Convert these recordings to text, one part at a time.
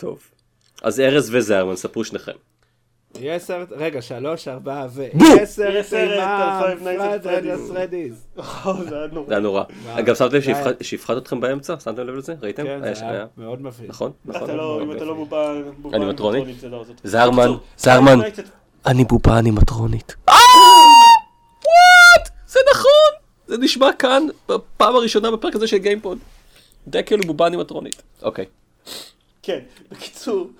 טוב. אז ארז וזרמן, ספרו שניכם. יש סרט, רגע, שלוש, ארבע, ו... Nights at Freddy's Freddy's. Freddy's. זה היה נורא. אגב, שמתם לב שהפחד אתכם באמצע? שמתם לב לזה? ראיתם? כן, זה היה מאוד מבהיל. נכון, נכון. אתה לא, אם אתה לא בובה, בובה אנימטרונית? זרמן, זרמן. אני בובה אנימטרונית. What! זה נכון! זה נשמע כאן בפעם הראשונה בפרק הזה של גיימפוד. דקל הוא בובה אנימטרונית. אוקיי. כן, בקיצור.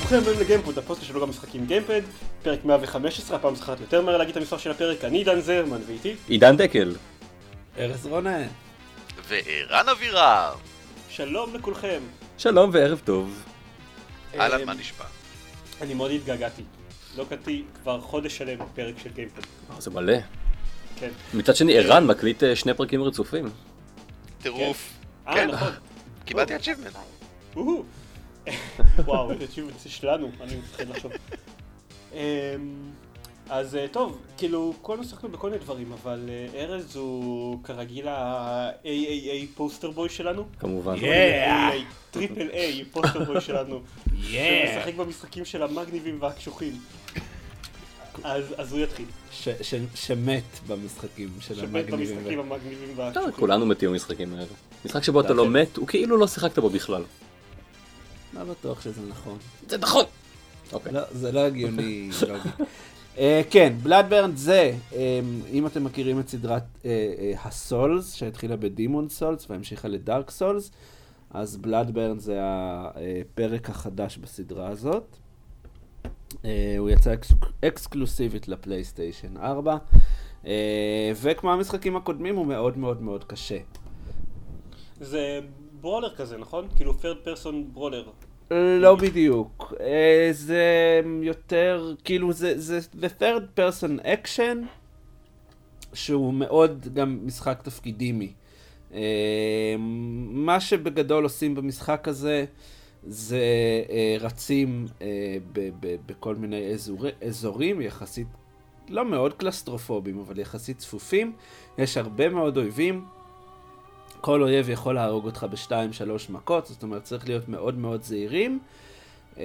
ברוכים הבאים לגיימפוד, הפודקאסט שלו גם משחקים גיימפד, פרק 115, הפעם זכרת יותר מהר להגיד את המספר של הפרק, אני דן זרמן ואיתי, עידן דקל. ארז רונן. וערן אבירם. שלום לכולכם. שלום וערב טוב. אהלן, אמ, מה נשמע? אני מאוד התגעגעתי. לא קראתי כבר חודש שלם פרק של גיימפד. אה, זה מלא. כן. מצד שני, ערן מקליט אה, שני פרקים רצופים. טירוף. אה, כן. נכון. קיבלתי achievement. וואו. איזה achievement זה שלנו, אני מפחד לחשוב. אז אה, טוב, כאילו, כולנו שיחקנו בכל מיני דברים, אבל אה, ארז הוא כרגיל ה-AAA poster boy שלנו. כמובן. Triple A poster boy שלנו. שמשחק במשחקים של המגניבים והקשוחים. אז אז הוא יתחיל. ש- ש- שמת במשחקים של שמת המגניבים. במשחקים המגניבים והקשוחים. כולנו מתים במשחקים האלו. משחק שבו אתה לא כן. מת, הוא כאילו לא שיחקת בו בכלל. לא בטוח שזה נכון. זה נכון! אוקיי. לא, זה לא הגיוני. אה, כן, בלאדברן זה, אה, אם אתם מכירים את סדרת אה, הסולס, שהתחילה בדימון סולס והמשיכה לדארק סולס, אז בלאדברן זה הפרק החדש בסדרה הזאת. הוא יצא אקס- אקסקלוסיבית לפלייסטיישן 4, אה, וכמו המשחקים הקודמים הוא מאוד מאוד מאוד קשה. זה ברולר כזה, נכון? כאילו third person ברולר. לא בדיוק. אה, זה יותר, כאילו זה, זה the third person action, שהוא מאוד גם משחק תפקידימי. אה, מה שבגדול עושים במשחק הזה, זה אה, רצים בכל מיני אזור, אזורים יחסית, לא מאוד קלסטרופובים, אבל יחסית צפופים. יש הרבה מאוד אויבים. כל אויב יכול להרוג אותך בשתיים, שלוש מכות, זאת אומרת צריך להיות מאוד מאוד זהירים. אמ,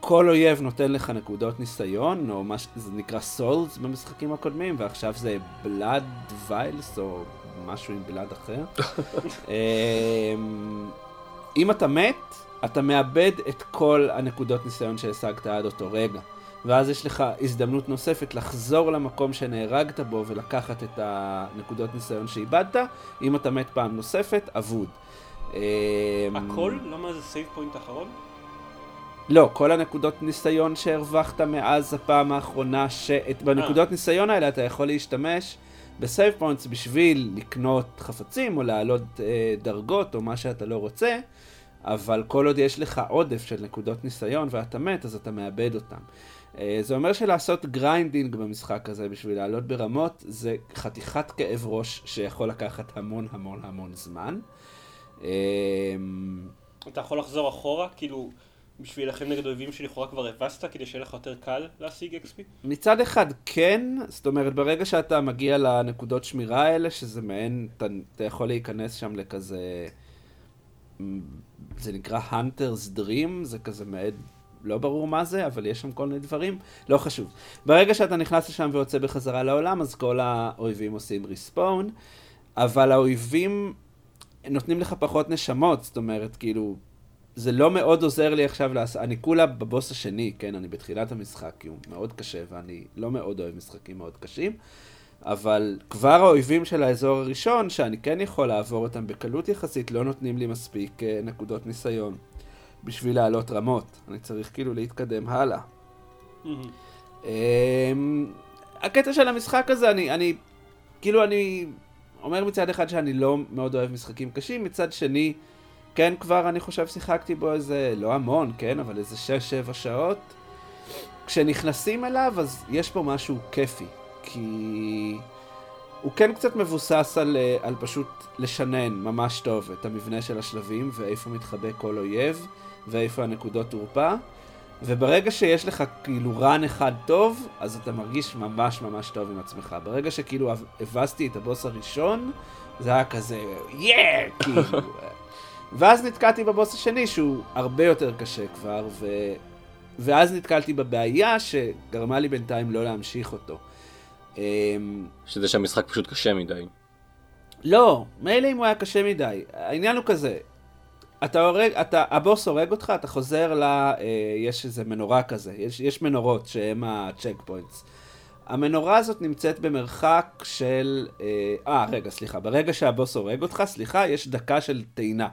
כל אויב נותן לך נקודות ניסיון, או מה שזה נקרא סולס במשחקים הקודמים, ועכשיו זה בלאד ויילס, או משהו עם בלאד אחר. אמ, אם אתה מת, אתה מאבד את כל הנקודות ניסיון שהשגת עד אותו רגע. ואז יש לך הזדמנות נוספת לחזור למקום שנהרגת בו ולקחת את הנקודות ניסיון שאיבדת. אם אתה מת פעם נוספת, אבוד. אמ, הכל? למה זה save point אחרון? לא, כל הנקודות ניסיון שהרווחת מאז הפעם האחרונה, ש... בנקודות ניסיון האלה אתה יכול להשתמש ב-save points בשביל לקנות חפצים או להעלות אה, דרגות או מה שאתה לא רוצה, אבל כל עוד יש לך עודף של נקודות ניסיון ואתה מת, אז אתה מאבד אותם. אה, זה אומר שלעשות grinding במשחק הזה בשביל לעלות ברמות, זה חתיכת כאב ראש שיכול לקחת המון המון המון זמן. אה, אתה יכול לחזור אחורה, כאילו, בשביל להילחם נגד אויבים שלכאורה כבר הבסת, כדי שיהיה לך יותר קל להשיג XP? מצד אחד כן, זאת אומרת ברגע שאתה מגיע לנקודות שמירה האלה, שזה מעין, אתה, אתה יכול להיכנס שם לכזה, זה נקרא Hunter's Dream, זה כזה מעין, לא ברור מה זה, אבל יש שם כל מיני דברים, לא חשוב. ברגע שאתה נכנס לשם ויוצא בחזרה לעולם, אז כל האויבים עושים ריספון, אבל האויבים נותנים לך פחות נשמות, זאת אומרת, כאילו, זה לא מאוד עוזר לי עכשיו לעשות, אני כולה בבוס השני, כן, אני בתחילת המשחק, כי הוא מאוד קשה, ואני לא מאוד אוהב משחקים מאוד קשים, אבל כבר האויבים של האזור הראשון, שאני כן יכול לעבור אותם בקלות יחסית, לא נותנים לי מספיק אה, נקודות ניסיון בשביל לעלות רמות. אני צריך כאילו להתקדם הלאה. אמ, הקטע של המשחק הזה, אני, אני, כאילו אני אומר מצד אחד שאני לא מאוד אוהב משחקים קשים, מצד שני, כן כבר אני חושב שיחקתי בו איזה, לא המון, כן, אבל איזה 6-7 שעות. כשנכנסים אליו, אז יש פה משהו כיפי, כי הוא כן קצת מבוסס על, אה, על פשוט לשנן ממש טוב את המבנה של השלבים ואיפה מתחבא כל אויב ואיפה הנקודות תורפה. וברגע שיש לך כאילו רן אחד טוב, אז אתה מרגיש ממש ממש טוב עם עצמך. ברגע שכאילו הבסתי את הבוס הראשון, זה היה כזה, yeah! כאילו. ואז נתקעתי בבוס השני, שהוא הרבה יותר קשה כבר, ו... ואז נתקלתי בבעיה שגרמה לי בינתיים לא להמשיך אותו. אמ, שזה שהמשחק פשוט קשה מדי. לא, מילא אם הוא היה קשה מדי. העניין הוא כזה, אתה הורג, אתה, הבוס הורג אותך, אתה חוזר ל... אה, יש איזה מנורה כזה, יש, יש מנורות שהם הצ'ק פוינטס. המנורה הזאת נמצאת במרחק של... אה, אה, רגע, סליחה. ברגע שהבוס הורג אותך, סליחה, יש דקה של טעינה.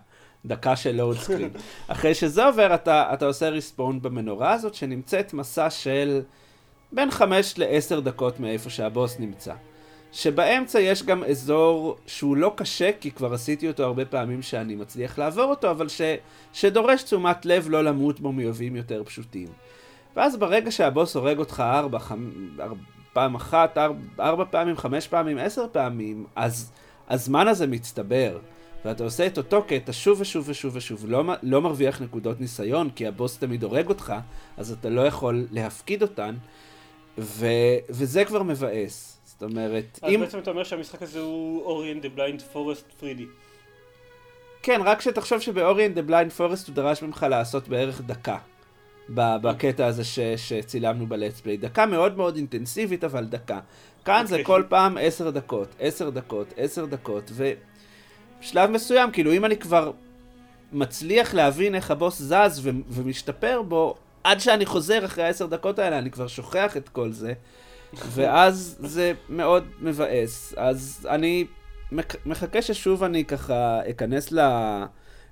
דקה של לואוד סקרין. אחרי שזה עובר, אתה, אתה עושה ריספון במנורה הזאת, שנמצאת מסע של בין 5 ל-10 דקות מאיפה שהבוס נמצא. שבאמצע יש גם אזור שהוא לא קשה, כי כבר עשיתי אותו הרבה פעמים שאני מצליח לעבור אותו, אבל ש, שדורש תשומת לב לא למות בו מאויבים יותר פשוטים. ואז ברגע שהבוס הורג אותך ארבע, חמ... ארבע, פעם אחת, ארבע, ארבע פעמים, חמש פעמים, עשר פעמים, אז הזמן הזה מצטבר. ואתה עושה את אותו קטע שוב ושוב ושוב ושוב, לא, לא מרוויח נקודות ניסיון, כי הבוס תמיד הורג אותך, אז אתה לא יכול להפקיד אותן, ו, וזה כבר מבאס. זאת אומרת, אז אם... בעצם אתה אומר שהמשחק הזה הוא Ori and the Blind Forest פרידי. כן, רק שתחשוב שב-Ori and the Blind Forest הוא דרש ממך לעשות בערך דקה. בקטע הזה ש, שצילמנו ב-Let's Play. דקה מאוד מאוד אינטנסיבית, אבל דקה. כאן okay. זה אוקיי. כל פעם עשר דקות, עשר דקות, עשר דקות, ובשלב מסוים, כאילו, אם אני כבר מצליח להבין איך הבוס זז ו- ומשתפר בו, עד שאני חוזר אחרי העשר דקות האלה, אני כבר שוכח את כל זה, ואז זה מאוד מבאס. אז אני מחכה ששוב אני ככה אכנס ל...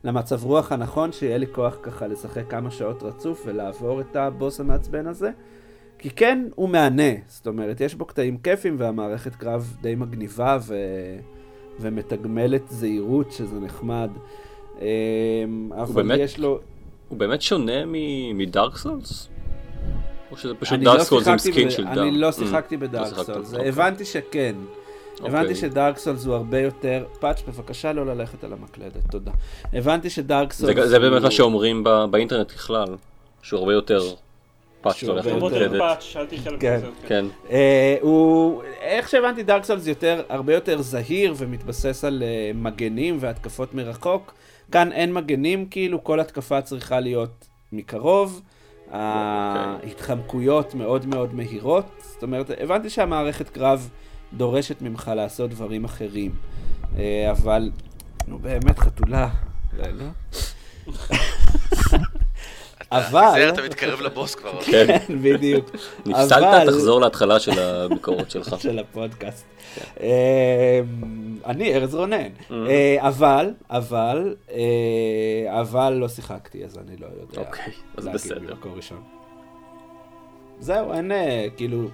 למצב רוח הנכון, שיהיה לי כוח ככה לשחק כמה שעות רצוף ולעבור את הבוס המעצבן הזה. כי כן, הוא מהנה, זאת אומרת, יש בו קטעים כיפים והמערכת קרב די מגניבה ו... ומתגמלת זהירות, שזה נחמד. אמ, אבל באמת, יש לו... הוא באמת שונה מ-Dark Souls? או שזה פשוט Dark Souls עם skin של Dark? אני לא mm. שיחקתי ב-Dark לא Souls, אוקיי. הבנתי שכן. הבנתי אוקיי. ש-Dark Souls הוא הרבה יותר, פאץ' בבקשה לא ללכת על המקלדת, תודה. הבנתי ש-Dark Souls זה, באמת מה שאומרים באינטרנט בכלל, שהוא הרבה יותר פאץ' הולך למקלדת. כן. כן. אה, הוא, איך שהבנתי דארק סולס יותר, הרבה יותר זהיר ומתבסס על uh, מגנים והתקפות מרחוק. כאן אין מגנים, כאילו כל התקפה צריכה להיות מקרוב. אוקיי. ההתחמקויות מאוד מאוד מהירות. זאת אומרת, הבנתי שהמערכת קרב... דורשת ממך לעשות דברים אחרים. אה, אבל, נו באמת, חתולה. לא. אבל... אתה מתקרב לבוס כבר. כן, בדיוק. נפסלת, תחזור להתחלה של הביקורת שלך. של הפודקאסט. אה, אני ארז רונן. Mm. אה, אבל, אבל, אבל לא שיחקתי, אז אני לא יודע. אוקיי, אז בסדר. זהו, אין, כאילו...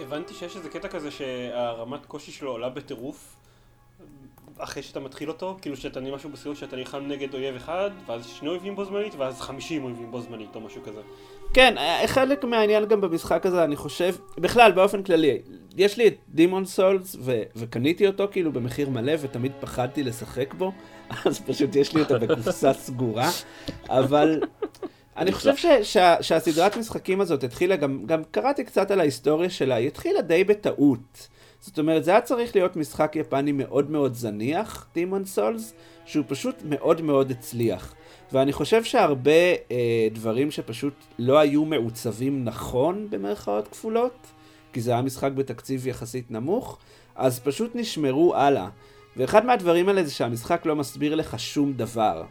הבנתי שיש איזה קטע כזה שהרמת קושי שלו עולה בטירוף אחרי שאתה מתחיל אותו, כאילו שאתה נהיה משהו בסביבות שאתה נלחם נגד אויב אחד, ואז שני אויבים בו זמנית, ואז חמישים אויבים בו זמנית, או משהו כזה. כן, אה, חלק מהעניין גם במשחק הזה, אני חושב, בכלל, באופן כללי, יש לי את דימון סולס, ו- וקניתי אותו כאילו במחיר מלא, ותמיד פחדתי לשחק בו, אז פשוט יש לי אותו בקופסה סגורה, אבל אני חושב ש, שה, שהסדרת משחקים הזאת התחילה, גם, גם קראתי קצת על ההיסטוריה שלה, היא התחילה די בטעות. זאת אומרת, זה היה צריך להיות משחק יפני מאוד מאוד זניח, Demon Souls, שהוא פשוט מאוד מאוד הצליח. ואני חושב שהרבה אה, דברים שפשוט לא היו מעוצבים נכון, במרכאות כפולות, כי זה היה משחק בתקציב יחסית נמוך, אז פשוט נשמרו הלאה. ואחד מהדברים האלה זה שהמשחק לא מסביר לך שום דבר.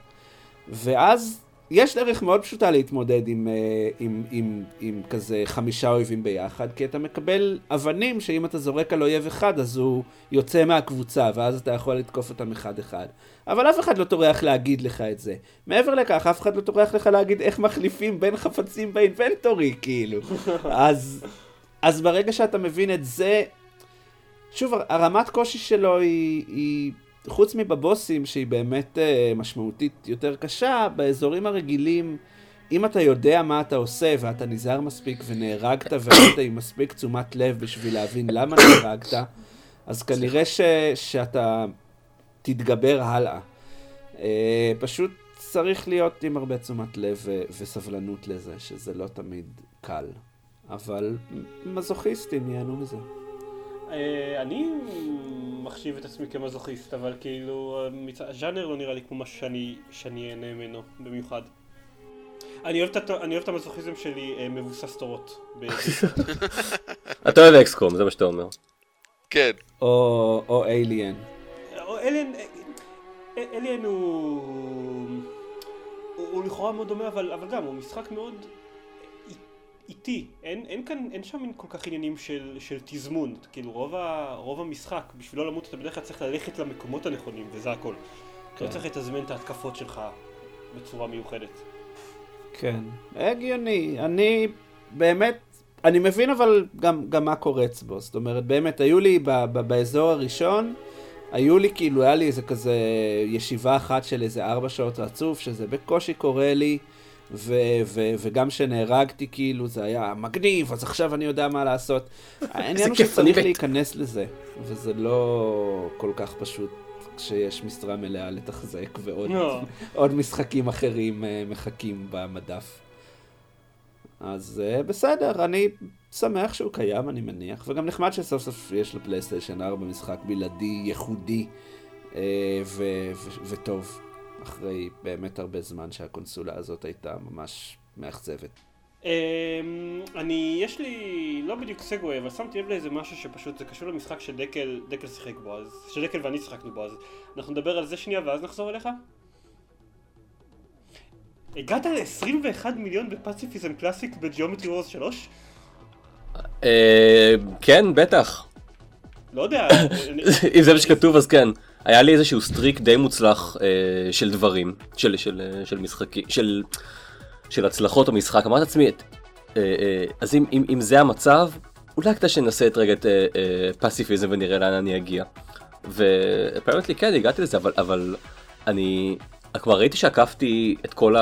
ואז יש דרך מאוד פשוטה להתמודד עם, אה, עם, עם, עם כזה חמישה אויבים ביחד, כי אתה מקבל אבנים שאם אתה זורק על אויב אחד, אז הוא יוצא מהקבוצה, ואז אתה יכול לתקוף אותם אחד-אחד. אבל אף אחד לא טורח להגיד לך את זה. מעבר לכך, אף אחד לא טורח לך להגיד איך מחליפים בין חפצים באינבנטורי, כאילו. אז, אז ברגע שאתה מבין את זה, שוב, הרמת קושי שלו היא... היא חוץ מבבוסים, שהיא באמת uh, משמעותית יותר קשה, באזורים הרגילים, אם אתה יודע מה אתה עושה ואתה נזהר מספיק ונהרגת והיית עם מספיק תשומת לב בשביל להבין למה נהרגת, אז כנראה ש, שאתה תתגבר הלאה. אה, פשוט צריך להיות עם הרבה תשומת לב ו- וסבלנות לזה, שזה לא תמיד קל. אבל מזוכיסטים ייהנו מזה. אה, אני מחשיב את עצמי כמזוכיסט, אבל כאילו, הז'אנר לא נראה לי כמו משהו שאני, שאני אהנה ממנו במיוחד. אני אוהב, את, הת- אני אוהב את המזוכיזם שלי אה, מבוסס תורות. אתה אוהב אקסקום, זה מה שאתה אומר. כן. או, או אליאן. או אליאן, אה, אליאן הוא... הוא, הוא לכאורה מאוד דומה, אבל, אבל גם, הוא משחק מאוד איטי. אין, אין כאן, אין שם כל כך עניינים של, של תזמון. כאילו, רוב, ה, רוב המשחק, בשביל לא למות, אתה בדרך כלל צריך ללכת למקומות הנכונים, וזה הכל. לא כן. צריך לתזמן את ההתקפות שלך בצורה מיוחדת. כן, הגיוני. אני באמת, אני מבין אבל גם, גם מה קורץ בו. זאת אומרת, באמת, היו לי ב, ב, באזור הראשון, היו לי כאילו, היה לי איזה כזה ישיבה אחת של איזה ארבע שעות רצוף, שזה בקושי קורה לי, ו, ו, וגם כשנהרגתי, כאילו, זה היה מגניב, אז עכשיו אני יודע מה לעשות. העניין הוא שצריך. להיכנס לזה, וזה לא כל כך פשוט כשיש משרה מלאה לתחזק ועוד לא. משחקים אחרים אה, מחכים במדף. אז אה, בסדר, אני שמח שהוא קיים, אני מניח, וגם נחמד שסוף סוף יש לפלייסטיישן 4 משחק בלעדי, ייחודי אה, ו- ו- וטוב, אחרי באמת הרבה זמן שהקונסולה הזאת הייתה ממש מאכזבת. אמ, אני, יש לי, לא בדיוק segue, אבל שמתי לב לאיזה משהו שפשוט זה קשור למשחק שדקל, דקל שיחק בו, אז, שדקל ואני שיחקנו בו, אז אנחנו נדבר על זה שנייה ואז נחזור אליך. הגעת ל-21 מיליון ב-Pacifism Classic ב-Geometry Wars 3? אה, כן, בטח. לא יודע, אם זה מה שכתוב אז כן. היה לי איזשהו streak די מוצלח אה, של דברים, של, של, אה, של משחקים, של, של הצלחות במשחק. אמרתי לעצמי, אה, אה, אז אם, אם, אם זה המצב, אולי כדאי שננסה את רגע את אה, אה, Pacifism ונראה לאן אני אגיע. ו-apparently כן, הגעתי לזה, אבל, אבל אני כבר ראיתי שעקפתי את כל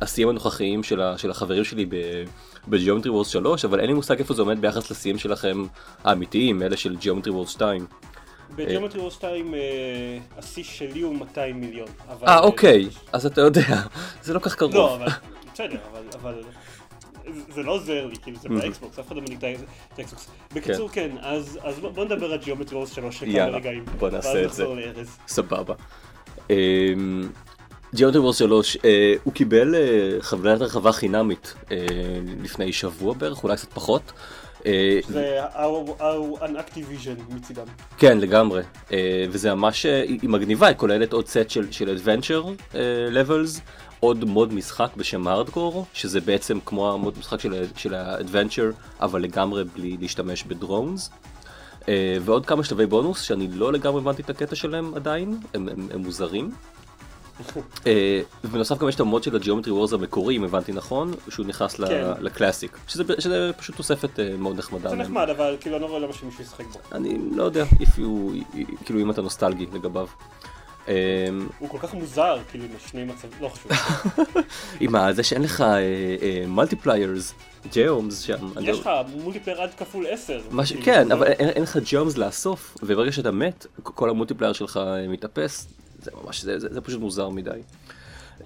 השיאים הנוכחיים של, ה, של החברים שלי ב-Geometry Wars 3, אבל אין לי מושג איפה זה עומד ביחס לשיאים שלכם האמיתיים, אלה של Geometry Wars 2. בג'יאומטרי וורס 2 אה, השיא שלי הוא 200 מיליון. אבל- אה, אוקיי, אז אתה יודע, זה לא כך קרוב. לא, אבל בסדר, אבל, זה- לא עוזר לי, כאילו זה באקסבוקס, אף אחד לא מנהיג את האקסבוקס. בקיצור, כן, אז בוא נדבר על Geometry Wars 3 לכמה יאללה, רגעים. בוא נעשה את זה. סבבה. Geometry Wars 3, אה, הוא קיבל אה, חבילת הרחבה חינמית אה, לפני שבוע בערך, אולי קצת פחות. אה, זה very un-Activision מצידם. כן, לגמרי. אה, וזה ממש, אה, היא מגניבה, היא כוללת עוד סט של, adventure levels, עוד mode משחק בשם הארדקור, שזה בעצם כמו ה-mode משחק של, ה-adventure, אבל לגמרי בלי להשתמש ב-drones. ועוד כמה שלבי בונוס שאני לא לגמרי הבנתי את הקטע שלהם עדיין, הם, הם, הם מוזרים. אה, ובנוסף גם יש את ה-mode של ה-Geometry Wars המקורי, אם הבנתי נכון, שהוא נכנס כן. ל-Classic, שזה, פשוט תוספת אה, מאוד נחמדה. זה. נחמד, אבל כאילו אני לא רואה למה שמישהו ישחק בו. אני לא יודע, כאילו אם אתה נוסטלגי לגביו. אמ, הוא כל כך מוזר, כאילו עם שני מצבים, לא חשוב. עם זה שאין לך multipliers, geoms שם. אני יש לא- לך multiplier עד כפול 10. מש- כאילו, כן, זה- אבל אין לך geoms לאסוף, וברגע שאתה מת, כל ה-multiplier שלך אה, מתאפס, זה ממש, זה- זה זה פשוט מוזר מדי.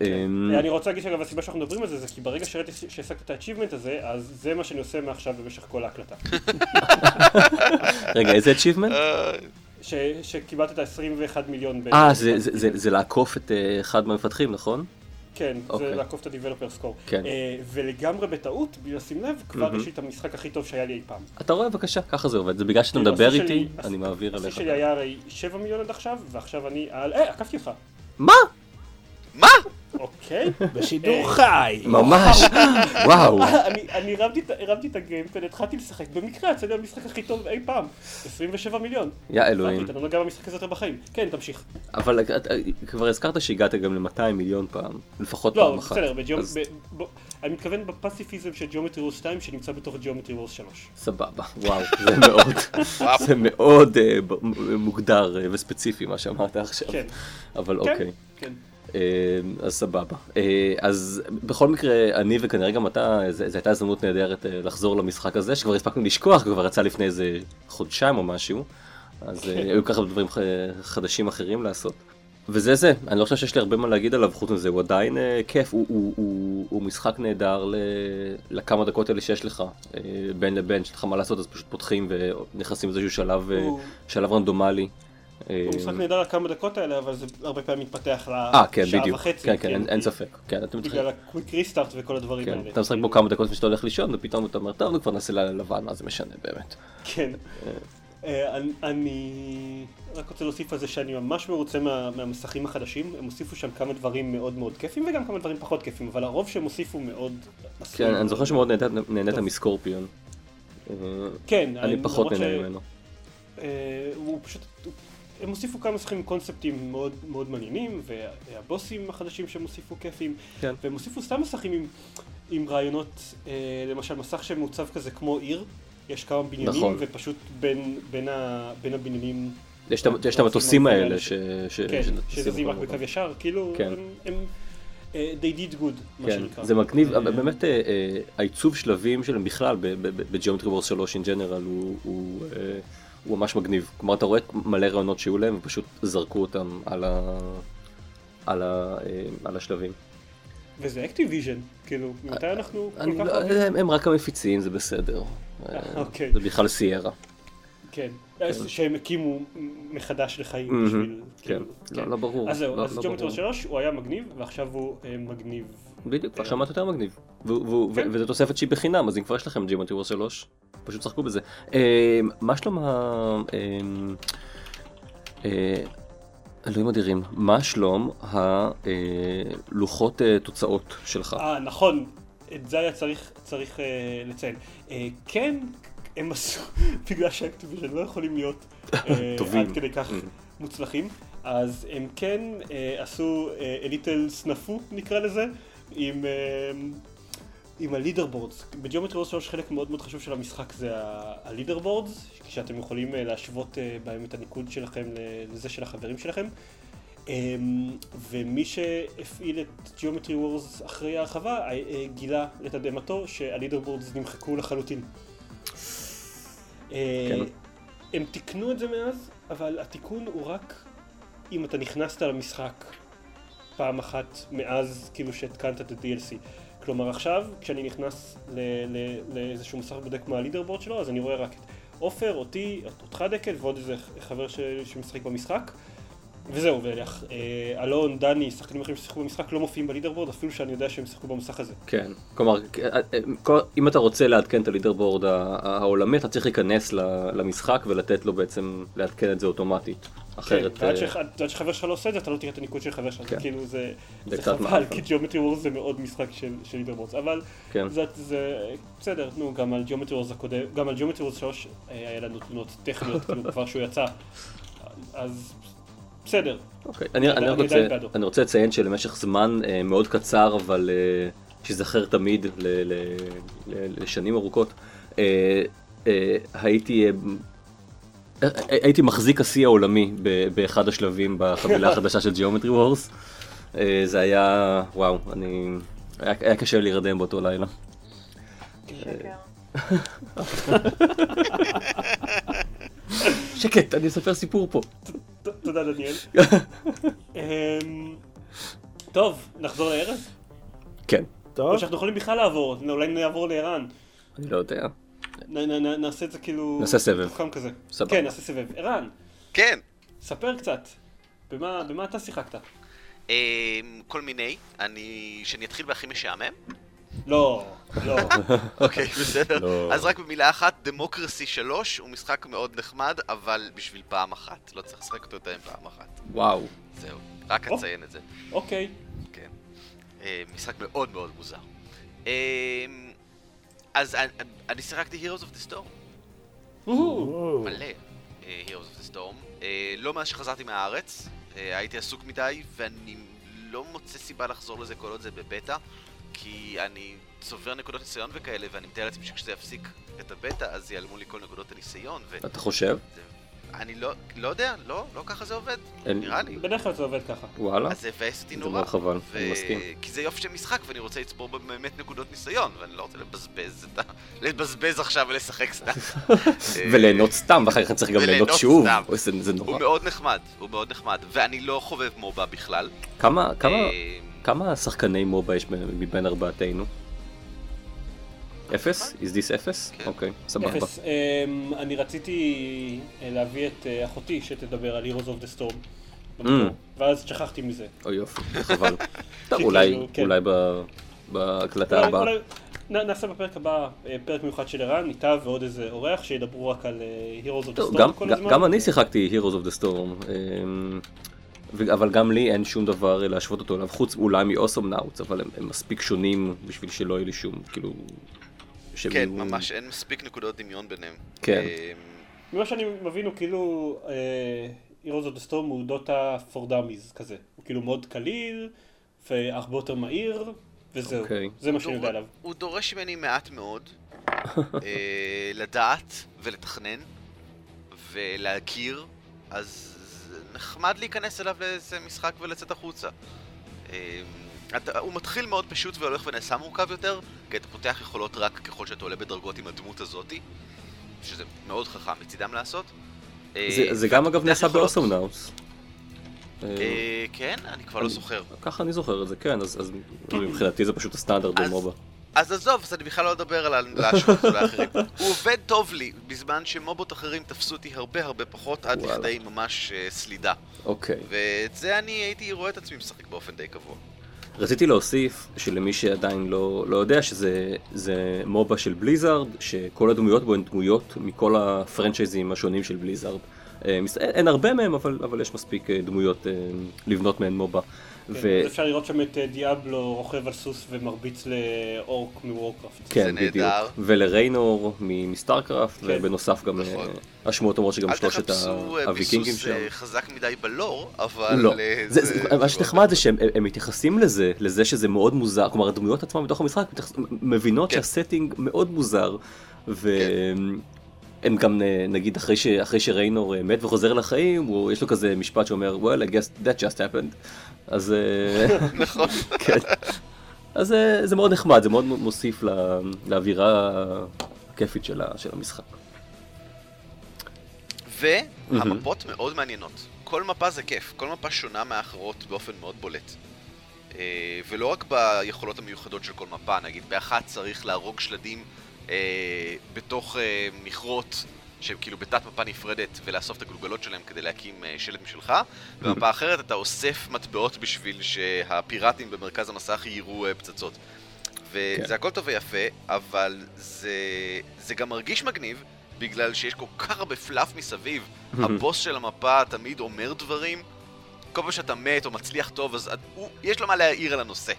אמ, אני רוצה להגיד שאגב הסיבה שאנחנו מדברים על זה זה כי ברגע שראיתי שהשגת את ה-achievement הזה אז זה מה שאני עושה מעכשיו במשך כל ההקלטה. רגע, איזה achievement? שקיבלת את ה-21 מיליון. אה, זה לעקוף את אה, אחד מהמפתחים, נכון? כן, זה אוקיי. לעקוף את ה-Developer Score. כן. אה, ולגמרי בטעות, בלי לשים לב, כבר יש לי את המשחק הכי טוב שהיה לי אי פעם. אתה רואה, בבקשה, ככה זה עובד. זה בגלל שאתה כאילו, מדבר השיא איתי, שלי- אני מעביר השיא אליך. שלי היה הרי 7 מיליון עד עכשיו, ועכשיו אני על... אה, עקפתי אותך. מה? מה? אוקיי. בשידור חי! ממש, וואו. אה, אני- אני הרמתי את- הגיימפד, התחלתי לשחק, במקרה יצא לי המשחק הכי טוב אי פעם. 27 מיליון. יא אלוהים. אתה לא נוגע במשחק הזה יותר בחיים. כן, תמשיך. אבל כבר הזכרת שהגעת גם ל-200 מיליון פעם, לפחות לא, פעם אחת. בסדר, בג'יאומ- אז ב- בוא- אני מתכוון בפסיפיזם של ג'יאומטרי וורס 2 שנמצא בתוך ג'יאומטרי וורס 3. סבבה, וואו, זה מאוד, זה מאוד אה, מוגדר אה, וספציפי מה שאמרת עכשיו. כן. אבל כן, אוקיי. כן. אה, אז סבבה. אה, אז בכל מקרה, אני וכנראה גם אתה, זו הייתה הזדמנות נהדרת אה, לחזור למשחק הזה, שכבר הספקנו לשכוח, כבר יצא לפני איזה חודשיים או משהו. אז אה, היו ככה דברים חדשים אחרים לעשות. וזה זה, אני לא חושב שיש לי הרבה מה להגיד עליו חוץ מזה, הוא עדיין כיף, הוא, הוא, הוא, הוא משחק נהדר ל, לכמה דקות האלה שיש לך, בין לבין, שאתה לך מה לעשות אז פשוט פותחים ונכנסים לאיזשהו שלב, שלב רנדומלי. אה, הוא משחק נהדר לכמה דקות האלה, אבל זה הרבה פעמים מתפתח אה, כן, לשעה וחצי. כן, כן, אין, אין ספק, כן, בגלל הקוויק ריסטארט וכל הדברים כן, האלה. אתה משחק בו כמה דקות לפני שאתה הולך לישון, ופתאום אתה אומר, טוב, נו כבר נעשה לילה לבן, מה זה משנה באמת. כן. אה, אני- רק רוצה להוסיף על זה שאני ממש מרוצה מה- מהמסכים החדשים, הם הוסיפו שם כמה דברים מאוד מאוד כיפים וגם כמה דברים פחות כיפים, אבל הרוב שהם הוסיפו מאוד... כן, אני זוכר שמאוד נהנית-. מסקורפיון. אה, כן, אני פחות נהנה ממנו. אה, הוא פשוט... הם הוסיפו כמה עם קונספטים מאוד מאוד מעניינים, והבוסים החדשים שהם הוסיפו כיפים, כן. והם הוסיפו סתם מסכים עם, עם רעיונות, אה, למשל מסך שמעוצב כזה כמו עיר, יש כמה בניינים, נכון. ופשוט בין, בין, ה, בין הבניינים... יש את המטוסים האלה ש- ש... כן, שזזים רק בקו. ישר, כאילו, כן. הם, הם אה, they did good, מה כן, שנקרא. זה מגניב, אה, באמת אה, העיצוב שלבים שלהם בכלל ב Geometry Wars 3 in general הוא- הוא ממש מגניב. כלומר אתה רואה מלא רעיונות שהיו להם ופשוט זרקו אותם על ה- על ה- אה, על השלבים. וזה Activision, כאילו, מתי אנחנו אני כל כך לא-? הם הם רק המפיצים זה בסדר. אה, אוקיי. זה בכלל Sierra. כן, אז שהם הקימו מחדש לחיים מהמם, בשביל... כן, כאילו, לא לא ברור. אז זהו, לא- אז לא ג'ומטר ברור. 3 הוא היה מגניב, ועכשיו הוא אה, מגניב. בדיוק, עכשיו מעט יותר מגניב. כן. ו- וזו תוספת שהיא בחינם, אז אם כבר יש לכם וור 3, פשוט שחקו בזה. אה, מה שלום ה... אה, אה, אלוהים אדירים, מה שלום הלוחות אה, תוצאות שלך? אה, נכון, את זה היה צריך, צריך אה, לציין. אה, כן, הם עשו, בגלל שהאקטיביז'ן לא יכולים להיות אה, טובים. עד כדי כך Mm. מוצלחים, אז הם כן אה, עשו little snafu נקרא לזה, עם, אה, עם ה leaderboards. ב Geometry Wars 3 חלק מאוד מאוד חשוב של המשחק זה ה leaderboards, שאתם יכולים אה, להשוות אה, בהם את הניקוד שלכם לזה של החברים שלכם. אמ, ומי שהפעיל את Geometry Wars אחרי ההרחבה אה, גילה לתדהמתו שה leaderboards נמחקו לחלוטין. כן. הם תיקנו את זה מאז, אבל התיקון הוא רק אם אתה נכנסת למשחק פעם אחת מאז כאילו שהתקנת את ה-DLC. כלומר עכשיו, כשאני נכנס לאיזשהו משחק בודק כמו הלידרבורד שלו, אז אני רואה רק את עופר, אותי, אותך דקל ועוד איזה חבר שמשחק במשחק. וזהו, ואלון, דני, שחקנים אחרים ששיחקו במשחק לא מופיעים בלידרבורד, אפילו שאני יודע שהם שיחקו במסך הזה. כן, כלומר, אה, אה, כל- אם אתה רוצה לעדכן את ה leaderboard העולמי, אתה צריך להיכנס למשחק ולתת לו בעצם לעדכן את זה אוטומטית. אחרת... כן, ועד אה, שח- עד שחבר שלך לא עושה את זה, אתה לא תראה את הניקוד של חבר שלך, כן. כאילו זה זה זה חבל. כי Geometry Wars זה מאוד משחק של של leaderboards, אבל כן. זה- זה בסדר, נו, גם על Geometry Wars הקודם, גם על Geometry Wars 3 היה לנו תלונות טכניות, כאילו כבר שהוא יצא, אז בסדר, אוקיי, אני, אני, אני רוצה. אני רוצה לציין שלמשך זמן אה, מאוד קצר, אבל אה, שיזכר תמיד ל, ל, ל, לשנים ארוכות, אה, אה, הייתי, אה, הייתי מחזיק השיא העולמי באחד השלבים בחבילה החדשה של Geometry Wars. אה, זה היה, וואו, אני, היה, היה קשה להירדם באותו לילה. שקר. שקט, אני אספר סיפור פה. תודה דניאל. אמ, טוב, נחזור לארז? כן, טוב, או שאנחנו יכולים בכלל לעבור, אולי נעבור לערן. אני לא יודע. נ- נ- נ- נעשה את זה כאילו... נעשה סבב. כזה. סבבה. כן, נעשה סבב. ערן, כן, ספר קצת. במה במה אתה שיחקת? אמ, כל מיני. אני... שאני אתחיל בהכי משעמם? לא, לא. אוקיי, בסדר. לא. אז רק במילה אחת, דמוקרסי 3 הוא משחק מאוד נחמד, אבל בשביל פעם אחת. לא צריך לשחק אותו יותר מפעם אחת. וואו. זהו, רק. אציין את זה. אוקיי. כן. אה, משחק מאוד מאוד מוזר. אז אני- אני שיחקתי Heroes of the Storm. מלא אה, Heroes of the Storm. אה, לא מאז שחזרתי מהארץ, אה, הייתי עסוק מדי, ואני לא מוצא סיבה לחזור לזה כל עוד זה בבטא, כי אני צובר נקודות ניסיון וכאלה, ואני מתאר לעצמי שכשזה יפסיק את הבטא, אז ייעלמו לי כל נקודות הניסיון, ו... אתה חושב? זה- אני לא, לא יודע, לא, לא ככה זה עובד, אין- נראה לי. בדרך כלל זה עובד ככה. וואלה. אז זה מבאס אותי זה נורא. מאוד חבל, ו- אני מסכים. כי זה יופי של משחק ואני רוצה לצבור בו באמת נקודות ניסיון, ואני לא רוצה לבזבז את ה... לבזבז עכשיו ולשחק סתם. וליהנות סתם, ואחר כך צריך גם ליהנות שוב. זה זה הוא נורא. מאוד נחמד, הוא מאוד נחמד, ואני לא חובב מובה בכלל. כמה, כמה, אה, כמה שחקני מובה יש מבין ארבעתנו? אפס? is this אפס? כן. אוקיי, סבבה. אפס. אמ, אני רציתי אה, להביא את אה, אחותי שתדבר על Heroes of the Storm. במקור, ואז שכחתי מזה. אוי יופי, חבל. טוב, אולי, כן. בהקלטה הבאה. נעשה בפרק הבא אה, פרק מיוחד של ערן, איתה ועוד איזה אורח שידברו רק על Heroes of the Storm כל הזמן. גם אני שיחקתי Heroes of the Storm, אמ, אבל גם לי אין שום דבר להשוות אותו אליו, חוץ אולי מ-Awesome Nauts, אבל הם הם מספיק שונים בשביל שלא יהיה לי שום, כאילו... שהם כן, יהיו- ממש אין מספיק נקודות דמיון ביניהם. כן. אה, ממה שאני מבין הוא כאילו אה, Heroes of the Storm הוא דוטה for dummies כזה. הוא כאילו מאוד קליל, והרבה יותר מהיר, וזהו. אוקיי. זה מה שאני יודע עליו. הוא דורש ממני מעט מאוד אה, לדעת ולתכנן ולהכיר, אז נחמד להיכנס אליו לאיזה משחק ולצאת החוצה. אה, אתה, הוא מתחיל מאוד פשוט והולך ונעשה מורכב יותר, כי אתה פותח יכולות רק ככל שאתה עולה בדרגות עם הדמות הזאתי, שזה מאוד חכם מצידם לעשות. אה, זה- זה גם אגב נעשה ב-Awesome Nauts. אה, אה, כן? אני כבר לא זוכר. ככה אני זוכר את זה, כן, אז אז מבחינתי זה פשוט הסטנדרט במובה. אז עזוב, אז אני בכלל לא אדבר על להשוות אותו לאחרים. הוא עובד טוב לי, בזמן שמובות אחרים תפסו אותי הרבה הרבה פחות, עד. לכדי ממש סלידה. אוקיי. ואת זה אני הייתי רואה את עצמי משחק באופן די קבוע. רציתי להוסיף שלמי שעדיין לא, לא יודע שזה זה מובה של בליזארד, שכל הדמויות בו הן דמויות מכל הפרנצ'ייזים השונים של בליזארד. אה, אין, אין הרבה מהם, אבל, אבל יש מספיק אה, דמויות אה, לבנות מהן מובה. כן, ו... אפשר לראות שם את אה, דיאבלו רוכב על סוס ומרביץ לאורק מוורקראפט. כן, זה בדיוק. ולריינור מסטארקראפט, כן. ובנוסף גם נכון. אה, השמועות אומרות שגם אל שלושת תחפשו אה, הוויקינגים ביסוס שם. אה, חזק מדי בלור, אבל... לא, אה, זה, זה, מה שנחמד זה שהם הם מתייחסים לזה, לזה שזה מאוד מוזר, כלומר הדמויות עצמן בתוך המשחק מתייחס- מבינות כן. שהסטינג מאוד מוזר, והם גם אה, נגיד אחרי, ש, אחרי שריינור אה, מת וחוזר לחיים, הוא, יש לו כזה משפט שאומר, well I guess that just happened, אז אה, נכון. כן, אז זה מאוד נחמד, זה מאוד מוסיף לה, לאווירה הכיפית של, ה, של המשחק. והמפות מאוד מעניינות. כל מפה זה כיף, כל מפה שונה מהאחרות באופן מאוד בולט. ולא רק ביכולות המיוחדות של כל מפה, נגיד באחת צריך להרוג שלדים אה, בתוך אה, מכרות שהם כאילו בתת מפה נפרדת ולאסוף את הגלוגלות שלהם כדי להקים אה, שלד משלך, ובמפה אחרת אתה אוסף מטבעות בשביל שהפיראטים במרכז המסך יירו אה, פצצות. וזה כן. הכל טוב ויפה, אבל זה, זה גם מרגיש מגניב, בגלל שיש כל כך הרבה פלאף מסביב. הבוס של המפה תמיד אומר דברים, כל פעם שאתה מת או מצליח טוב, אז הוא, יש לו מה להעיר על הנושא.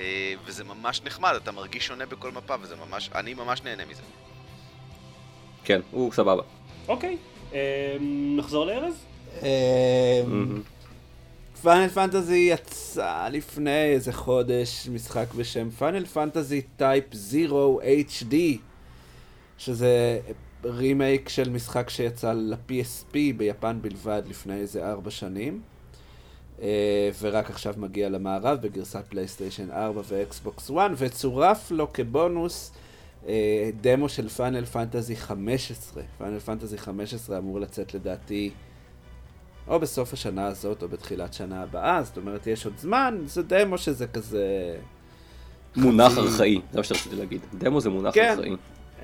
אה, וזה ממש נחמד, אתה מרגיש שונה בכל מפה, וזה ממש, אני ממש נהנה מזה. כן, הוא סבבה. אוקיי, אה, נחזור לארז? מהמם. Final Fantasy יצא לפני איזה חודש משחק בשם Final Fantasy Type-0 HD שזה רימייק של משחק שיצא ל-PSP ביפן בלבד לפני איזה ארבע שנים ורק עכשיו מגיע למערב בגרסת PlayStation 4 ו Xbox One וצורף לו כבונוס אה, דמו של Final Fantasy 15 Final Fantasy 15 אמור לצאת לדעתי או בסוף השנה הזאת או בתחילת שנה הבאה, זאת אומרת יש עוד זמן, זה דמו שזה כזה... מונח חצי- ארכאי, זה מה שרציתי להגיד. דמו זה מונח כן. ארכאי.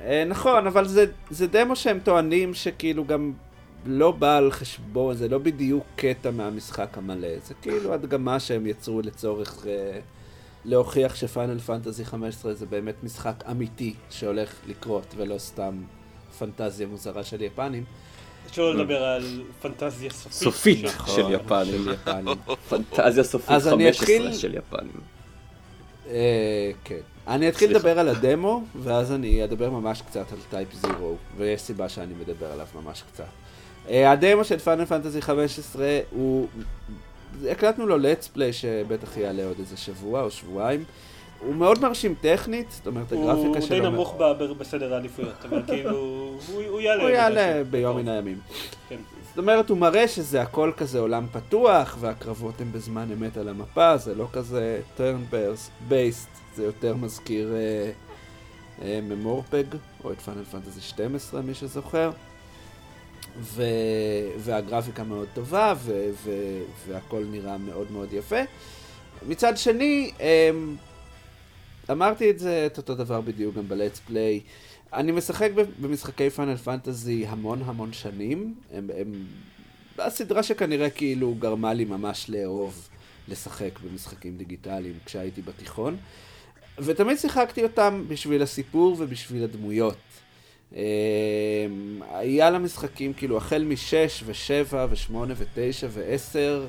אה, נכון, אבל זה, זה דמו שהם טוענים שכאילו גם לא בא על חשבון, זה לא בדיוק קטע מהמשחק המלא, זה כאילו הדגמה שהם יצרו לצורך אה, להוכיח שפאנל פנטזי 15 זה באמת משחק אמיתי שהולך לקרות ולא סתם פנטזיה מוזרה של יפנים. שלא לדבר על פנטזיה סופית. סופית. נכון, של יפנים. של יפנים. פנטזיה סופית אז אני 15 אתחיל- של יפנים. אה, כן. אני אתחיל. לדבר על הדמו, ואז אני אדבר ממש קצת על טייפ זירו, ויש סיבה שאני מדבר עליו ממש קצת. אה, הדמו של פאנל פנטזי 15 הוא... הקלטנו לו let's play שבטח יעלה עוד איזה שבוע או שבועיים. הוא מאוד מרשים טכנית, זאת אומרת, הגרפיקה הוא שלו... די נמוך בסדר העדיפויות, אבל כאילו, הוא הוא יעלה. הוא יעלה. ביום מן הימים. כן. זאת אומרת, הוא מראה שזה הכל כזה עולם פתוח, והקרבות הם בזמן אמת על המפה, זה לא כזה turn based, זה יותר מזכיר אה, אה, ממורפג, או את פאנל פנטזי 12, מי שזוכר. ו... והגרפיקה מאוד טובה, ו... ו... והכל נראה מאוד מאוד יפה. מצד שני, אמ, אמרתי את זה, את אותו דבר בדיוק גם בלטס פליי. אני משחק במשחקי פאנל פנטזי המון המון שנים. הם, הם... הסדרה שכנראה כאילו גרמה לי ממש לאהוב לשחק במשחקים דיגיטליים כשהייתי בתיכון. ותמיד שיחקתי אותם בשביל הסיפור ובשביל הדמויות. אמ, היה לה משחקים כאילו החל משש ושבע ושמונה ותשע ועשר.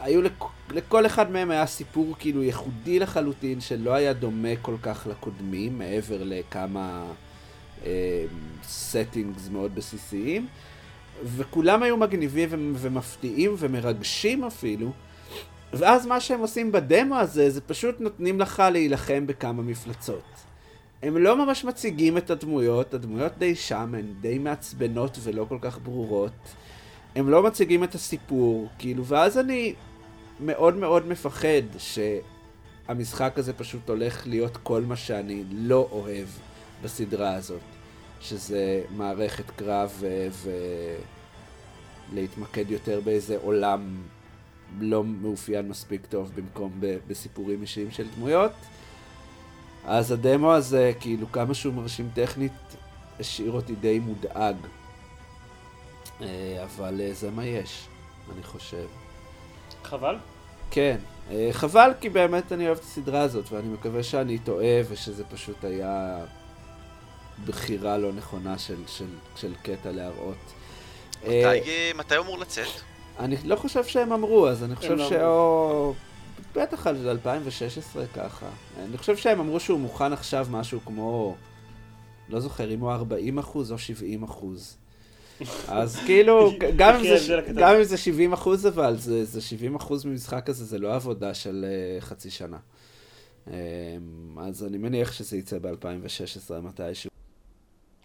היו לכ... לכל אחד מהם היה סיפור כאילו ייחודי לחלוטין שלא היה דומה כל כך לקודמים מעבר לכמה סטינגס מאוד בסיסיים וכולם היו מגניבים ו- ומפתיעים ומרגשים אפילו ואז מה שהם עושים בדמו הזה זה פשוט נותנים לך להילחם בכמה מפלצות. הם לא ממש מציגים את הדמויות, הדמויות די שם, הן די מעצבנות ולא כל כך ברורות. הם לא מציגים את הסיפור, כאילו, ואז אני מאוד מאוד מפחד שהמשחק הזה פשוט הולך להיות כל מה שאני לא אוהב בסדרה הזאת, שזה מערכת קרב ו... ולהתמקד יותר באיזה עולם לא מאופיין מספיק טוב במקום ב... בסיפורים אישיים של דמויות. אז הדמו הזה, כאילו כמה שהוא מרשים טכנית, השאיר אותי די מודאג. אה, אבל אה, זה מה יש, אני חושב. חבל? כן, אה, חבל כי באמת אני אוהב את הסדרה הזאת, ואני מקווה שאני טועה ושזה פשוט היה בחירה לא נכונה של, של, של קטע להראות. מתי, מתי הוא אמור לצאת? אני לא חושב שהם אמרו, אז אני חושב לא שאו... בטח על 2016 ככה. אני חושב שהם אמרו שהוא מוכן עכשיו משהו כמו... לא זוכר אם הוא 40 אחוז או 70 אחוז. אז כאילו, גם אם, זה. גם אם זה 70 אחוז אבל, זה, זה 70 אחוז ממשחק הזה, זה לא עבודה של uh, חצי שנה. Um, אז אני מניח שזה יצא ב-2016 מתישהו.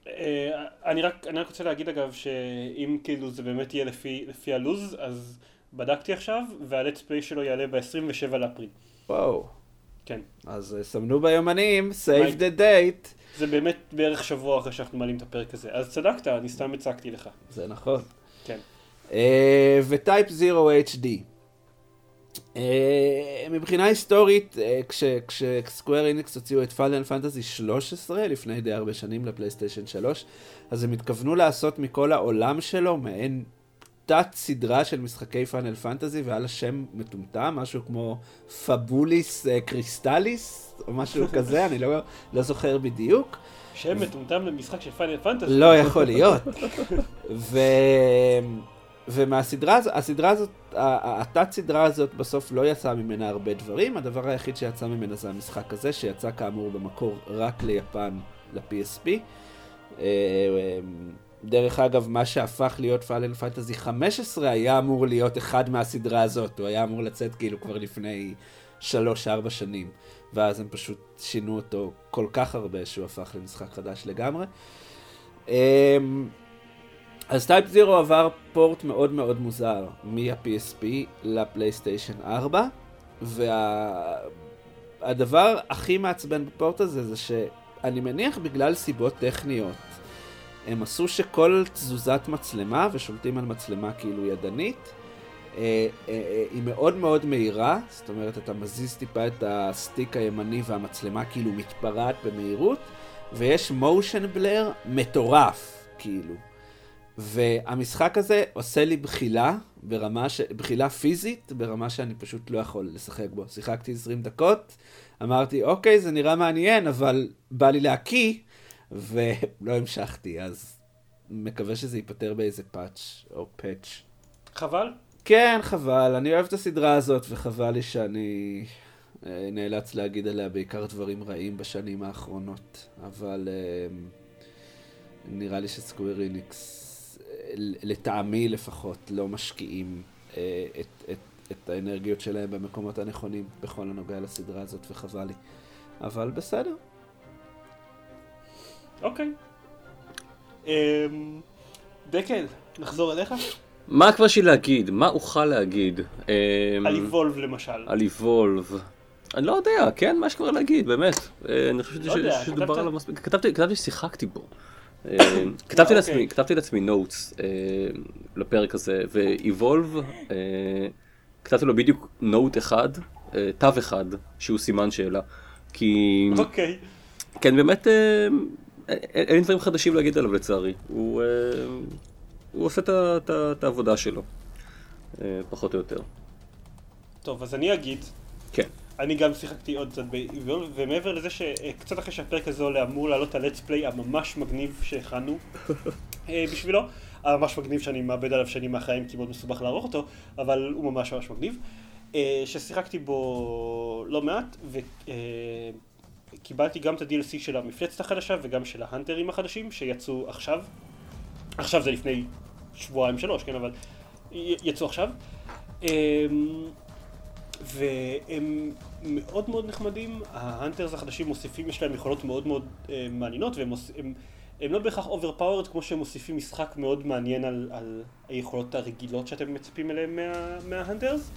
אה, אני רק אני רק רוצה להגיד אגב שאם כאילו זה באמת יהיה לפי לפי הלוז אז בדקתי עכשיו והלטס פליי שלו יעלה ב-27 לאפריל. וואו. כן. אז uh, סמנו ביומנים, save the date. זה באמת בערך שבוע אחרי שאנחנו מעלים את הפרק הזה. אז צדקת, אני סתם הצקתי לך. זה נכון. כן. אה, וטייפ 0 HD. אה, מבחינה היסטורית, אה, כש- כשסקוויר איניקס הוציאו את פאנל פנטזי 13 לפני די הרבה שנים לפלייסטיישן 3, אז הם התכוונו לעשות מכל העולם שלו מעין תת סדרה של משחקי Final Fantasy, והיה לה שם מטומטם, משהו כמו Fabula אה, Crystallis, או משהו כזה, אני לא, לא זוכר בדיוק. שם מטומטם למשחק של Final Fantasy. לא יכול להיות. ו... ומהסדרה הזאת, הסדרה הזאת, התת סדרה הזאת בסוף לא יצא ממנה הרבה דברים, הדבר היחיד שיצא ממנה זה המשחק הזה, שיצא כאמור במקור רק ליפן, ל-PSP. דרך אגב, מה שהפך להיות Final Fantasy 15 היה אמור להיות אחד מהסדרה הזאת, הוא היה אמור לצאת כאילו כבר לפני 3-4 שנים, ואז הם פשוט שינו אותו כל כך הרבה שהוא הפך למשחק חדש לגמרי. אמ, אז Type-0 עבר port מאוד מאוד מוזר מה-PSP ל PlayStation 4, והדבר הכי מעצבן ב port הזה זה שאני מניח בגלל סיבות טכניות. הם עשו שכל תזוזת מצלמה, ושולטים על מצלמה כאילו ידנית, אה, אה, אה, היא מאוד מאוד מהירה, זאת אומרת אתה מזיז טיפה את הסטיק הימני והמצלמה כאילו מתפרעת במהירות, ויש מושן בלר מטורף, כאילו. והמשחק הזה עושה לי בחילה, ברמה ש... בחילה פיזית, ברמה שאני פשוט לא יכול לשחק בו. שיחקתי 20 דקות, אמרתי, אוקיי, זה נראה מעניין, אבל בא לי להקיא, ולא המשכתי, אז מקווה שזה ייפתר באיזה פאץ' או פאץ'. חבל? כן, חבל, אני אוהב את הסדרה הזאת, וחבל לי שאני אה, נאלץ להגיד עליה בעיקר דברים רעים בשנים האחרונות, אבל אה, נראה לי שסקוויר איניקס, אה, לטעמי לפחות, לא משקיעים אה, את, את, את האנרגיות שלהם במקומות הנכונים בכל הנוגע לסדרה הזאת, וחבל לי. אבל בסדר. אוקיי. אמ, דקל, נחזור אליך? מה כבר יש לי להגיד? מה אוכל להגיד? אמ, על איבולב למשל. על איבולב. אני לא יודע, כן, מה יש כבר להגיד, באמת. אה, אני חושב לא שדובר עליו מספיק. כתבתי ששיחקתי בו. אה, כתבתי אוקיי. לעצמי, כתבתי לעצמי נוטס לפרק הזה, ואיבולב, כתבתי לו בדיוק נוט אחד, אה, תו אחד, שהוא סימן שאלה. כי, אוקיי. כן, באמת, אין לי דברים חדשים להגיד עליו לצערי. הוא אה, הוא עושה את העבודה שלו, אה, פחות או יותר. טוב, אז אני אגיד, כן. אני גם שיחקתי עוד קצת באיבולב, ומעבר לזה שקצת אחרי שהפרק הזה עולה אמור לעלות הלטס פליי הממש מגניב שהכנו אה, בשבילו, הממש מגניב שאני מאבד עליו שנים מהחיים כי מאוד מסובך לערוך אותו, אבל הוא ממש ממש מגניב. אה, ששיחקתי בו לא מעט, וקיבלתי גם את ה-DLC של המפלצת החדשה וגם של ההאנטרים החדשים שיצאו עכשיו. עכשיו זה לפני שבועיים שלוש, כן, אבל יצאו עכשיו. אמ, והם מאוד מאוד נחמדים, ההאנטרס החדשים מוסיפים, יש להם יכולות מאוד מאוד אה, מעניינות, והם הם, הם לא בהכרח overpowered כמו שהם מוסיפים משחק מאוד מעניין על, על היכולות הרגילות שאתם מצפים אליהם מה, מה hunters.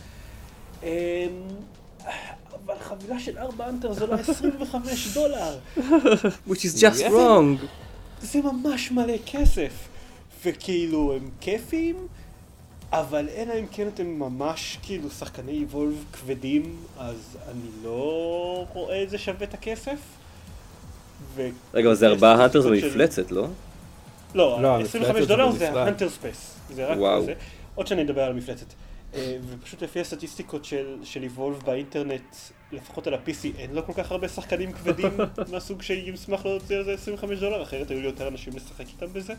אבל חבילה של ארבע hunters עולה 25 דולר. which is just wrong. זה ממש מלא כסף. וכאילו, הם כיפים, אבל אלא אם כן אתם ממש כאילו שחקני Evolve כבדים, אז אני לא רואה את זה שווה את הכסף. ו... רגע, אבל זה יש ארבעה את האנטרס הסיפור של- במפלצת, לא? לא, לא, 25 המפלצת דולר זה זה. ההאנטר ספייס. זה רק. זה. עוד שאני אדבר על המפלצת. אה, ופשוט לפי הסטטיסטיקות של, של איבולב באינטרנט, לפחות על ה-PC, אין לו כל כך הרבה שחקנים כבדים מהסוג שישמח להוציא על זה 25 דולר, אחרת היו לי יותר אנשים לשחק איתם בזה.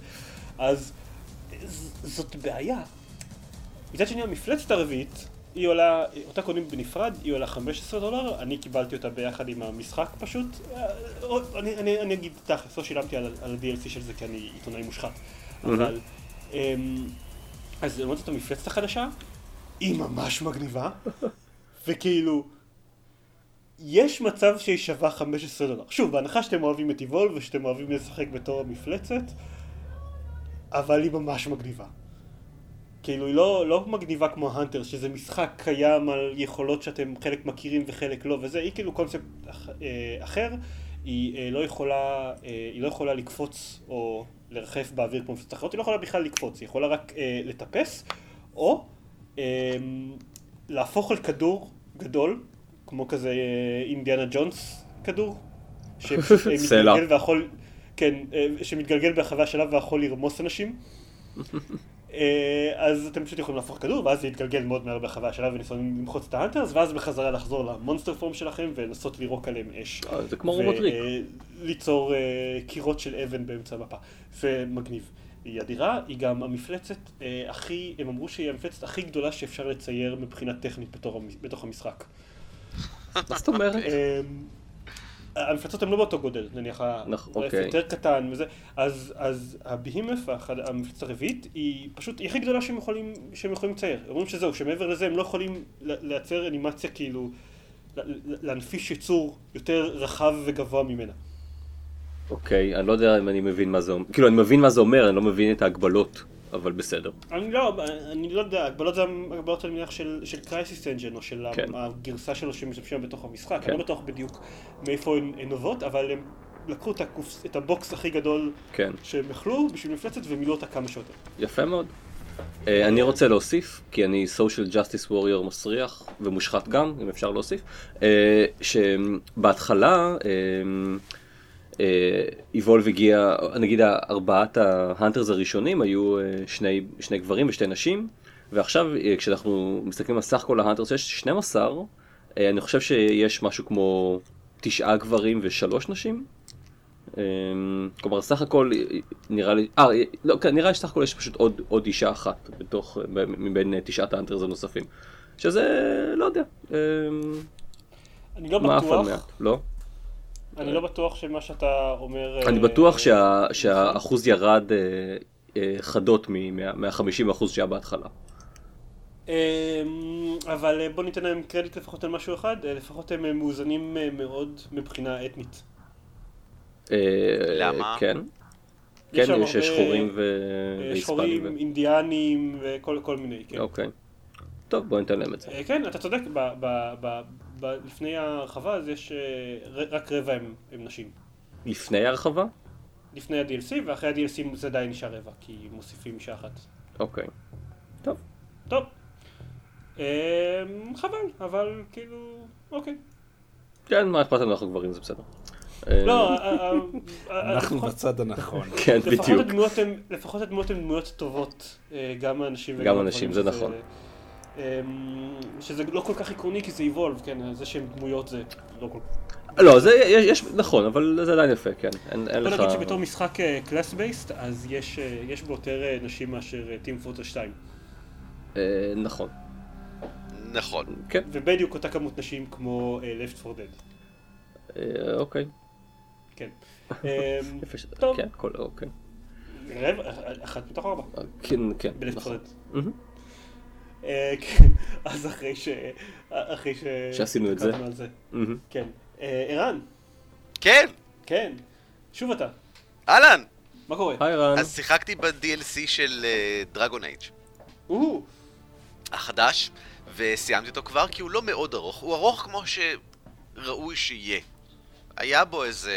אז זאת בעיה. מצד שני, המפלצת הרביעית, היא עולה, אותה קונים בנפרד, היא עולה 15 דולר, אני קיבלתי אותה ביחד עם המשחק פשוט. אה, אני, אני, אני אגיד תכלס, לא שילמתי על, על ה-DLC של זה כי אני עיתונאי מושחת. אבל, אמ, אז לעומת זאת המפלצת החדשה, היא ממש מגניבה, וכאילו, יש מצב שהיא שווה 15 דולר. שוב, בהנחה שאתם אוהבים את איבול ושאתם אוהבים לשחק בתור המפלצת, אבל היא ממש מגניבה. כאילו היא לא, לא מגניבה כמו האנטר, שזה משחק קיים על יכולות שאתם חלק מכירים וחלק לא, וזה, היא כאילו קונספט אח, אה, אחר, היא אה, לא יכולה, אה, היא לא יכולה לקפוץ או לרחף באוויר כמו מפלצות אחרות, היא לא יכולה בכלל לקפוץ, היא יכולה רק אה, לטפס, או להפוך על כדור גדול, כמו כזה אה, אינדיאנה ג'ונס כדור, שפשוט אה, ויכול, כן, אה, שמתגלגל ברחבי השלב ויכול לרמוס אנשים. אז אתם פשוט יכולים להפוך כדור, ואז זה יתגלגל מאוד מהר ברחבי השלב וניסו למחוץ את האנטרס, ואז בחזרה לחזור למונסטר פורם שלכם ולנסות לירוק עליהם אש. זה כמו רובוטריק. וליצור קירות של אבן באמצע המפה. זה מגניב. היא אדירה, היא גם המפלצת אה, הכי, הם אמרו שהיא המפלצת הכי גדולה שאפשר לצייר מבחינה טכנית בתור, בתוך המשחק. מה זאת אומרת? אה, המפלצות הן לא באותו גודל, נניח נכון, ה Wraith אוקיי. יותר קטן וזה, אז, אז ה Behemoth, האחד- המפלצת הרביעית, היא פשוט, היא הכי גדולה שהם יכולים, שהם יכולים לצייר. אומרים שזהו, שמעבר לזה הם לא יכולים לייצר אנימציה כאילו, להנפיש יצור יותר רחב וגבוה ממנה. אוקיי, אני לא יודע אם אני מבין מה זה אומר. כאילו, אני מבין מה זה אומר, אני לא מבין את ההגבלות, אבל בסדר. אני לא, אני לא יודע, הגבלות זה הגבלות אני מניח של, של Crysis engine, או של כן. הגרסה שלו שמשתמשים בתוך המשחק. כן. אני לא בטוח בדיוק מאיפה הן נובעות, אבל הם לקחו את, ה corpse, את ה box הכי גדול כן, שהם יכלו בשביל מפלצת ומילאו אותה כמה שיותר. יפה מאוד. אה, אני רוצה להוסיף, כי אני social justice warrior מסריח ומושחת גם, אם אפשר להוסיף, אה, שבהתחלה איבולב הגיע, נגיד ארבעת ההאנטרס הראשונים היו אה, שני, שני גברים ושתי נשים, ועכשיו אה, כשאנחנו מסתכלים על סך כל ההאנטרס יש 12, אה, אני חושב שיש משהו כמו תשעה גברים ושלוש נשים. כלומר סך הכל אה, נראה לי, אה, לא, כן, נראה לי שסך הכל יש פשוט עוד, עוד אישה אחת בתוך, מבין אה, תשעת האנטרס הנוספים. שזה, לא יודע, אני לא מעף על בטוח, מעט, לא? אני לא בטוח שמה שאתה אומר... אני אה, בטוח שה, נכון. שהאחוז ירד אה, אה, חדות מה- מה-50% שהיה בהתחלה. אמ, אבל בוא ניתן להם קרדיט לפחות על משהו אחד, לפחות הם מאוזנים מאוד מבחינה אתנית. למה? כן. כן, יש שחורים ו... והיספנים. שחורים, אינדיאנים וכל כל מיני, כן. אוקיי. טוב, בוא ניתן להם את זה. כן, אתה צודק, לפני ההרחבה אז יש אה, רק רבע הם, הם נשים. לפני ההרחבה? לפני ה-DLC, ואחרי ה-DLC זה עדיין נשאר רבע, כי מוסיפים אישה אחת. אוקיי. טוב. טוב. אה, חבל, אבל כאילו, אוקיי. כן, מה אכפת לנו אנחנו גברים, זה בסדר. אה, לא, אה, אה, אנחנו בצד הנכון. כן, בדיוק. לפחות הדמויות הן דמויות טובות, גם האנשים וגם גם הנשים, זה נכון. אמ, שזה לא כל כך עקרוני כי זה evolve, כן, זה שהן דמויות זה לא כל כך. לא, זה יש, יש- נכון, אבל זה עדיין יפה, כן. אין אין בוא לך... נגיד שבתור משחק קלאס בייסט, אז יש אה, יש בו יותר אה, נשים מאשר טים פורטה 2. אה, נכון. נכון. כן. ובדיוק אותה כמות נשים כמו אה, Left 4 Dead. אה, אוקיי. כן. אמ. טוב. כן, כל... אוקיי. אחת מתוך ארבע. אה, כן, כן, ב-Left 4 נכון. Dead. אה, כן, אז אחרי ש... אחרי ש... שעשינו את זה. זה. מהמם. כן. אה, ערן, כן, כן. שוב אתה. אהלן! מה קורה? היי רן. אז שיחקתי ב-DLC של דרגון אייג' או, החדש, וסיימתי אותו כבר כי הוא לא מאוד ארוך, הוא ארוך כמו שראוי שיהיה. היה בו איזה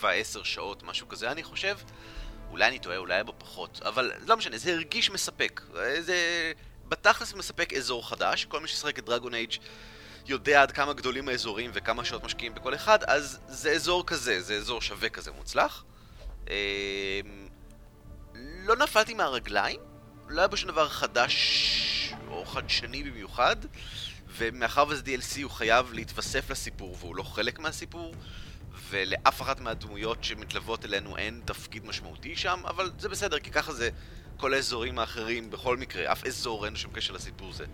7-10 שעות, משהו כזה, אני חושב. אולי אני טועה, אולי היה בו פחות, אבל לא משנה, זה הרגיש מספק. זה בתכלס מספק אזור חדש, כל מי ששיחק את דרגון אייג' יודע עד כמה גדולים האזורים וכמה שעות משקיעים בכל אחד, אז זה אזור כזה, זה אזור שווה כזה מוצלח. אמ, לא נפלתי מהרגליים, לא היה בו שום דבר חדש או חדשני במיוחד, ומאחר וזה DLC הוא חייב להתווסף לסיפור והוא לא חלק מהסיפור, ולאף אחת מהדמויות שמתלוות אלינו אין תפקיד משמעותי שם, אבל זה בסדר, כי ככה זה כל האזורים האחרים בכל מקרה, אף אזור אין שום קשר לסיפור זה.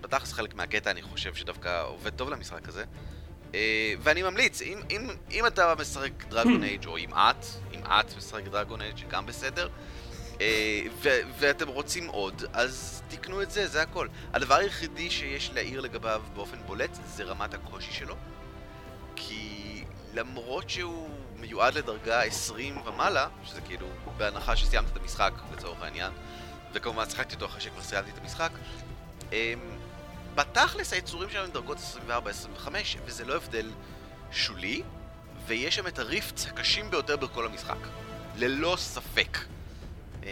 בתכלס חלק מהקטע אני חושב שדווקא עובד טוב למשחק הזה. אה, ואני ממליץ, אם, אם, אם אתה משחק דרגון אייג' או אם את, אם את משחק דרגון אייג' גם בסדר, אה, ו- ואתם רוצים עוד, אז תקנו את זה, זה הכל. הדבר היחידי שיש להעיר לגביו באופן בולט זה רמת הקושי שלו. כי למרות שהוא מיועד לדרגה 20 ומעלה, שזה כאילו בהנחה שסיימת את המשחק לצורך העניין, וכמובן שיחקתי אותו אחרי שכבר סיימתי את המשחק, אמ, בתכלס היצורים שלנו הם דרגות 24-25, וזה לא הבדל שולי, ויש שם את הריפטס הקשים ביותר בכל המשחק. ללא ספק. אמ,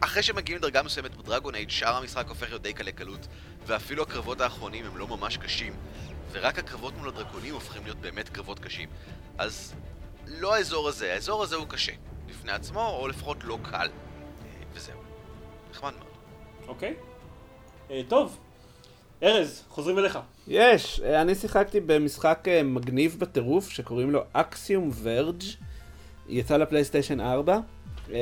אחרי שמגיעים לדרגה מסוימת בדרגון אייד, שאר המשחק הופך להיות די קלי קלות, ואפילו הקרבות האחרונים הם לא ממש קשים, ורק הקרבות מול הדרקונים הופכים להיות באמת קרבות קשים. אז לא האזור הזה, האזור הזה הוא קשה, בפני עצמו, או לפחות לא קל. אה, וזהו. נחמד מאוד. אוקיי. אה, טוב. ארז, חוזרים אליך. יש, אה, אני שיחקתי במשחק מגניב בטירוף שקוראים לו Axiom Verge יצא ל PlayStation 4 אה,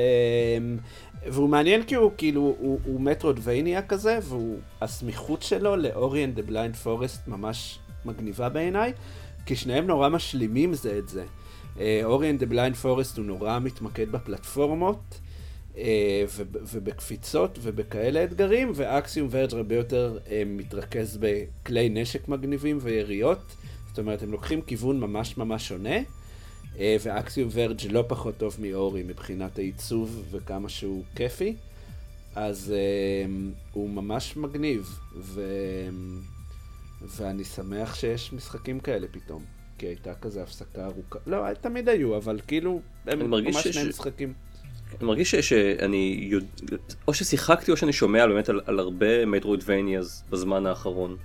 והוא מעניין כי הוא כאילו, הוא, הוא Metroidvania כזה והסמיכות שלו ל Ori and the Blind Forest ממש מגניבה בעיניי כי שניהם נורא משלימים זה את זה. Ori and Blind Forest הוא נורא מתמקד בפלטפורמות אה, וב- ובקפיצות ובכאלה אתגרים, ואקסיום ורג' הרבה יותר אה, מתרכז בכלי נשק מגניבים ויריות. זאת אומרת, הם לוקחים כיוון ממש ממש שונה, אה, ואקסיום ורג' לא פחות טוב מאורי מבחינת העיצוב וכמה שהוא כיפי. אז אה, הוא ממש מגניב, ו... ואני שמח שיש משחקים כאלה פתאום. כי הייתה כזה הפסקה ארוכה, לא, תמיד היו, אבל כאילו, אני הם מרגיש ממש שיש- שני משחקים. אני מרגיש ש- שאני יודע, או ששיחקתי או שאני שומע באמת על, על הרבה Metroidvanias בזמן האחרון.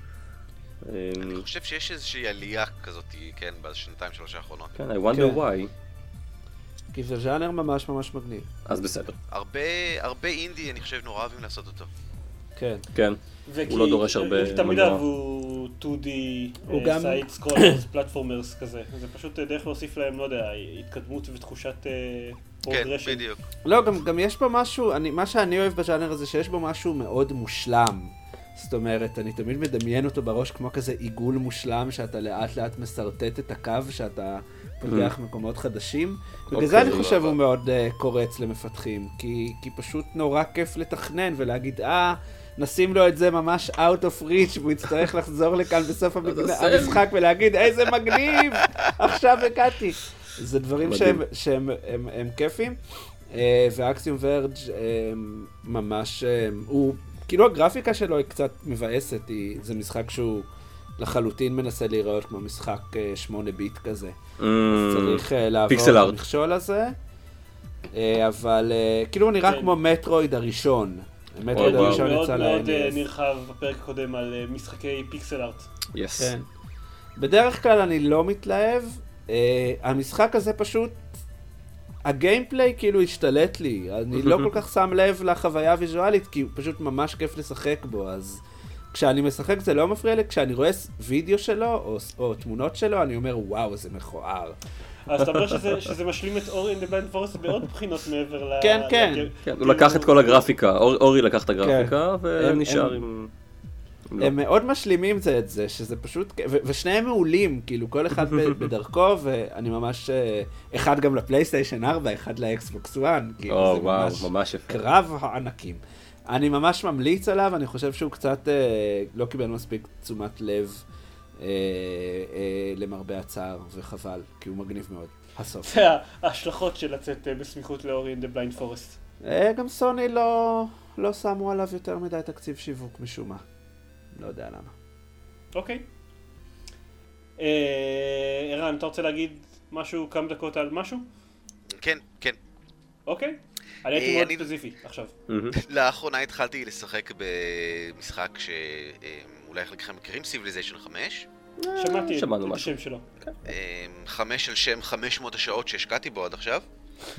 אמ, אני חושב שיש איזושהי עלייה כזאת, כן, בשנתיים שלוש האחרונות. כן, I wonder כן. why, כי זה ז'אנר ממש ממש מגניב. אז בסדר. הרבה, הרבה אינדי, אני חושב, נורא אוהבים לעשות אותו. כן. כן, וכי- הוא לא דורש הרבה תמיד מנוע. אהבו 2D, הוא גם- side scrollers, platformers כזה. זה פשוט אה, דרך להוסיף להם, לא יודע, התקדמות ותחושת כן. בדיוק. לא, גם, גם יש בו משהו, אני, מה שאני אוהב בז'אנר הזה, שיש בו משהו מאוד מושלם. זאת אומרת, אני תמיד מדמיין אותו בראש כמו כזה עיגול מושלם, שאתה לאט לאט משרטט את הקו, שאתה פותח מקומות חדשים. בגלל אוקיי, זה אני חושב אבל- הוא מאוד uh, קורץ למפתחים, כי, כי פשוט נורא כיף לתכנן ולהגיד, אה, נשים לו את זה ממש out of reach, והוא יצטרך לחזור לכאן בסוף? המשחק ולהגיד, איזה מגניב, עכשיו הגעתי. זה דברים. שהם, שהם הם, הם כיפים. אה, ואקסיום ורג' אה, ממש, אה, הוא, כאילו הגרפיקה שלו היא קצת מבאסת, היא, זה משחק שהוא לחלוטין מנסה להיראות כמו משחק אה, 8 ביט כזה. Mm, צריך אה, לעבור פיקסל את. המכשול הזה, אה, אבל אה, כאילו הוא נראה כן. כמו מטרואיד הראשון. וואו. הראשון מאוד יצא מאוד אה. נרחב בפרק הקודם על אה, משחקי pixel art. Yes. כן. בדרך כלל אני לא מתלהב, אה, המשחק הזה פשוט, ה gameplay כאילו השתלט לי, אני לא כל כך שם לב לחוויה הוויזואלית, כי הוא פשוט ממש כיף לשחק בו, אז כשאני משחק זה לא מפריע לי, כשאני רואה וידאו שלו, או, או תמונות שלו, אני אומר, וואו, איזה מכוער. אז אתה אומר שזה- שזה משלים את Ori and the Blind Forest בעוד בחינות מעבר ל... כן, כן. כן, הוא לקח את כל הגרפיקה, אור- אורי לקח את הגרפיקה, הם- ונשאר הם- עם... לא. הם מאוד משלימים זה את זה, שזה פשוט, ו- ושניהם מעולים, כאילו כל אחד בדרכו, ואני ממש, אה, אחד גם לפלייסטיישן 4, אחד לאקסבוקס 1, כאילו או, זה וואו, ממש ממש יפה. קרב הענקים. אני ממש ממליץ עליו, אני חושב שהוא קצת אה, לא קיבל מספיק תשומת לב אה, אה, למרבה הצער, וחבל, כי הוא מגניב מאוד. הסוף. זה ההשלכות של לצאת אה, בסמיכות ל Ori and the Blind Forest. גם סוני לא, לא שמו עליו יותר מדי תקציב שיווק משום מה. לא יודע למה. אוקיי. אה, ערן, אתה רוצה להגיד משהו, כמה דקות על משהו? כן, כן. אוקיי. אני הייתי מאוד ספציפי עכשיו. לאחרונה התחלתי לשחק במשחק שאולי חלקכם מכירים, Civilization 5. שמעתי את-. השם שלו. אמ, חמש על שם 500 השעות שהשקעתי בו עד עכשיו.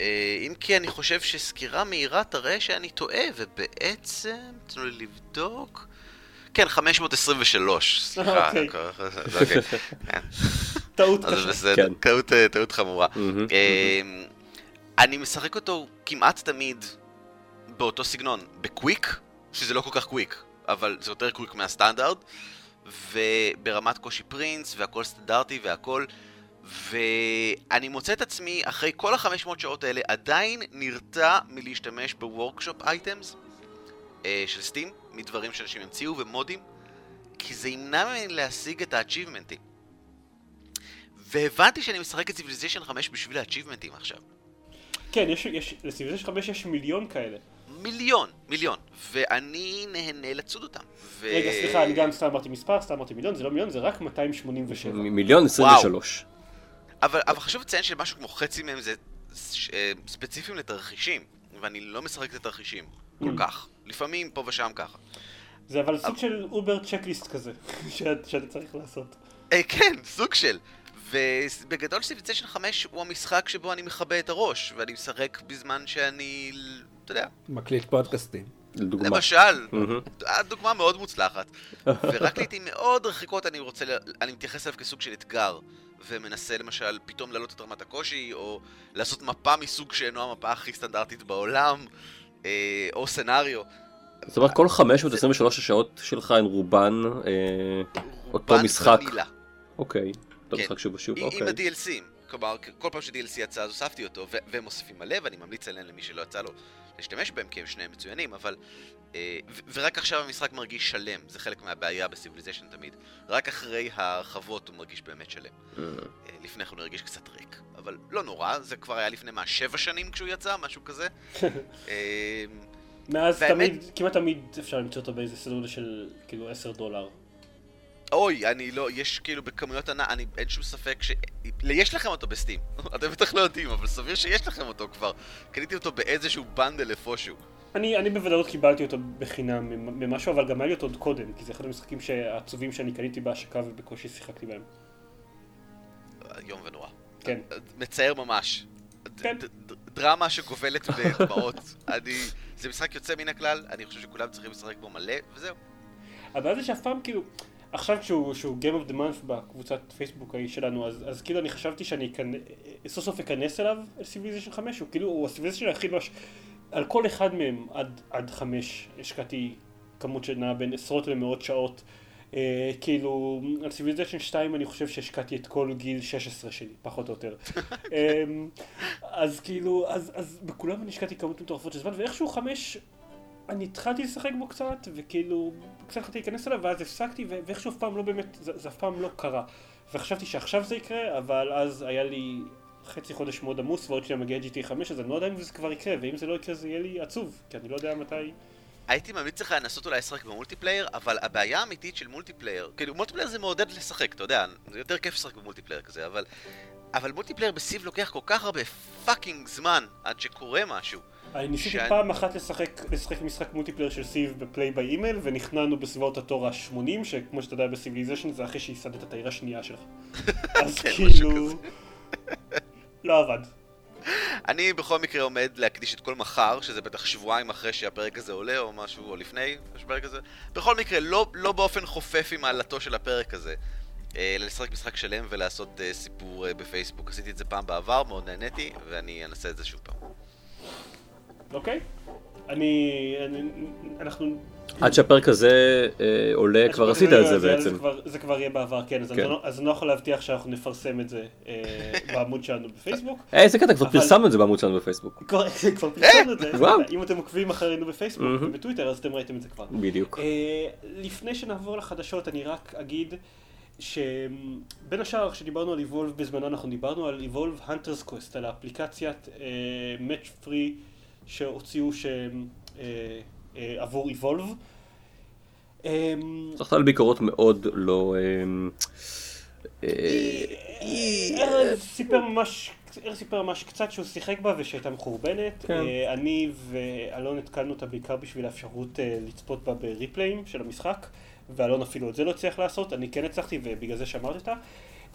אה, אם כי אני חושב שסקירה מהירה תראה שאני טועה, ובעצם, תנו לי לבדוק. כן, 523, סליחה. אוקיי. אוקיי. כן, טעות קשה. כן. אה, טעות חמורה. אני משחק אותו כמעט תמיד באותו סגנון, בקוויק, שזה לא כל כך קוויק, אבל זה יותר קוויק מהסטנדרט, וברמת קושי Prince, והכל סטנדרטי והכל, ואני מוצא את עצמי, אחרי כל ה-500 שעות האלה, עדיין נרתע מלהשתמש ב workshop items של Steam, מדברים שאנשים המציאו ו mod ים, כי זה ימנע ממני להשיג את ה-achievement ים. והבנתי שאני משחק את Civilization 5 בשביל ה-achievement ים עכשיו. כן, יש, יש, ל Civilization 5 יש מיליון כאלה. מיליון, מיליון, ואני נהנה לצוד אותם. ו... רגע, סליחה, אני גם סתם אמרתי מספר, סתם אמרתי מיליון, זה לא מיליון, זה רק 287. מ- מיליון עשרים ושלוש. אבל, אבל חשוב לציין שמשהו כמו חצי מהם זה ש- אה, ספציפיים לתרחישים, ואני לא משחק את התרחישים כל כך. לפעמים פה ושם ככה. זה אבל סוג של uber checklist כזה, שאת- שאתה צריך לעשות. אה, כן, סוג של. ובגדול Civilization 5 הוא המשחק שבו אני מכבה את הראש, ואני משחק בזמן שאני, אתה יודע, מקליט פודקאסטים. לדוגמה. למשל. דוגמה מאוד מוצלחת. ורק לעיתים מאוד רחיקות אני רוצה, אני מתייחס אליו כסוג של אתגר, ומנסה למשל פתאום להעלות את רמת הקושי, או לעשות מפה מסוג שאינו המפה הכי סטנדרטית בעולם, אה, או scenario. זאת אומרת, כל 523 השעות שלך הן רובן אה, אותו רובן משחק. ונילה. אוקיי. אותו כן. משחק שוב ושוב, אוקיי. עם ה-DLCים. כלומר, כל פעם ש-DLC יצא אז הוספתי אותו, והם מוסיפים מלא, ואני ממליץ עליהם למי שלא יצא לו להשתמש בהם, כי הם שניהם מצוינים, אבל... אה, ורק עכשיו המשחק מרגיש שלם, זה חלק מהבעיה בסיביליזיישן תמיד. רק אחרי ההרחבות הוא מרגיש באמת שלם. אה, אה, לפני כן הוא הרגיש קצת ריק, אבל לא נורא, זה כבר היה לפני מה, שבע שנים כשהוא יצא, משהו כזה. מאז תמיד, כמעט תמיד אפשר למצוא אותו באיזה סדר של כאילו 10 דולר. אוי, אני לא, יש כאילו בכמויות ענק, אני, אין שום ספק ש... יש לכם אותו בסטים, אתם בטח לא יודעים, אבל סביר שיש לכם אותו כבר. קניתי אותו באיזשהו בנדל איפשהו. אני, אני בוודאות קיבלתי אותו בחינם ממשהו, אבל גם היה לי אותו עוד קודם, כי זה אחד המשחקים העצובים שאני קניתי בהשקה ובקושי שיחקתי בהם. איום ונורא. כן. מצער ממש. כן. דרמה שגובלת בדמעות. אני... זה משחק יוצא מן הכלל, אני חושב שכולם צריכים לשחק בו מלא, וזהו. הבעיה זה שאף פעם כאילו, עכשיו כשהוא, שהוא Game of the Month בקבוצת פייסבוק ההיא שלנו, אז, אז כאילו אני חשבתי שאני אכנ... סוף סוף אכנס אליו, אל Civilization 5, הוא כאילו, הוא ה Civilization היחיד ממש, על כל אחד מהם עד, עד 5 השקעתי כמות שנעה בין עשרות למאות שעות. אה, כאילו, על Civilization 2 אני חושב שהשקעתי את כל גיל 16 שלי, פחות או יותר. אה, אז כאילו, אז, אז בכולם אני השקעתי כמות מטורפות של זמן, ואיכשהו 5 אני התחלתי לשחק בו קצת, וכאילו, קצת התחלתי להיכנס אליו, ואז הפסקתי, ואיכשהו אף פעם לא באמת, זה, זה אף פעם לא קרה. וחשבתי שעכשיו זה יקרה, אבל אז היה לי חצי חודש מאוד עמוס, ועוד שניה מגיע GTA 5, אז אני לא יודע אם זה כבר יקרה, ואם זה לא יקרה זה יהיה לי עצוב, כי אני לא יודע מתי... הייתי ממליץ לך לנסות אולי לשחק ב multiplayer, אבל הבעיה האמיתית של multiplayer, כאילו multiplayer זה מעודד לשחק, אתה יודע, זה יותר כיף לשחק ב multiplayer כזה, אבל... אבל multiplayer ב Civ לוקח כל כך הרבה fucking זמן עד שקורה משהו. אני ניסיתי שאני- פעם אחת לשחק, לשחק משחק multiplayer של Civ ב play by email, ונכנענו בסביבות התור ה-80, שכמו שאתה יודע ב Civilization זה אחרי שייסדת את העיר השנייה שלך. אז כן, כאילו... לא עבד. אני בכל מקרה עומד להקדיש את כל מחר, שזה בטח שבועיים אחרי שהפרק הזה עולה או משהו, או לפני הפרק הזה. בכל מקרה, לא, לא באופן חופף עם העלאתו של הפרק הזה. אה, אלא לשחק משחק שלם ולעשות אה, סיפור אה, בפייסבוק. עשיתי את זה פעם בעבר, מאוד נהניתי, ואני אנסה את זה שוב פעם. אוקיי? אני... אני... אנחנו... עד שהפרק הזה אה, עולה, כבר עשית את זה בעצם. זה כבר, זה כבר יהיה בעבר, כן, אז, כן. אני, לא, אז אני לא יכול להבטיח שאנחנו נפרסם את זה אה, בעמוד שלנו בפייסבוק. אה, איזה קטע, כבר אבל- פרסמנו את זה בעמוד שלנו בפייסבוק. כבר, כבר פרסמנו את זה. אם אתם עוקבים אחרינו בפייסבוק. ובטוויטר אז אתם ראיתם את זה כבר. בדיוק. אה, לפני שנעבור לחדשות אני רק אגיד שבין השאר כשדיברנו על Evolve בזמנו אנחנו דיברנו על Evolve Hunters Quest, על האפליקציית אה, Match Free שהוציאו שהם אה, אה, עבור Evolve. אה, זכתה על ביקורות מאוד לא... אה, אה, ארז סיפר ממש, ארז סיפר ממש קצת שהוא שיחק בה ושהייתה מחורבנת. כן. אני ואלון התקלנו אותה בעיקר בשביל האפשרות לצפות בה בריפליים של המשחק, ואלון אפילו את זה לא הצליח לעשות, אני כן הצלחתי ובגלל זה שמרתי אותה.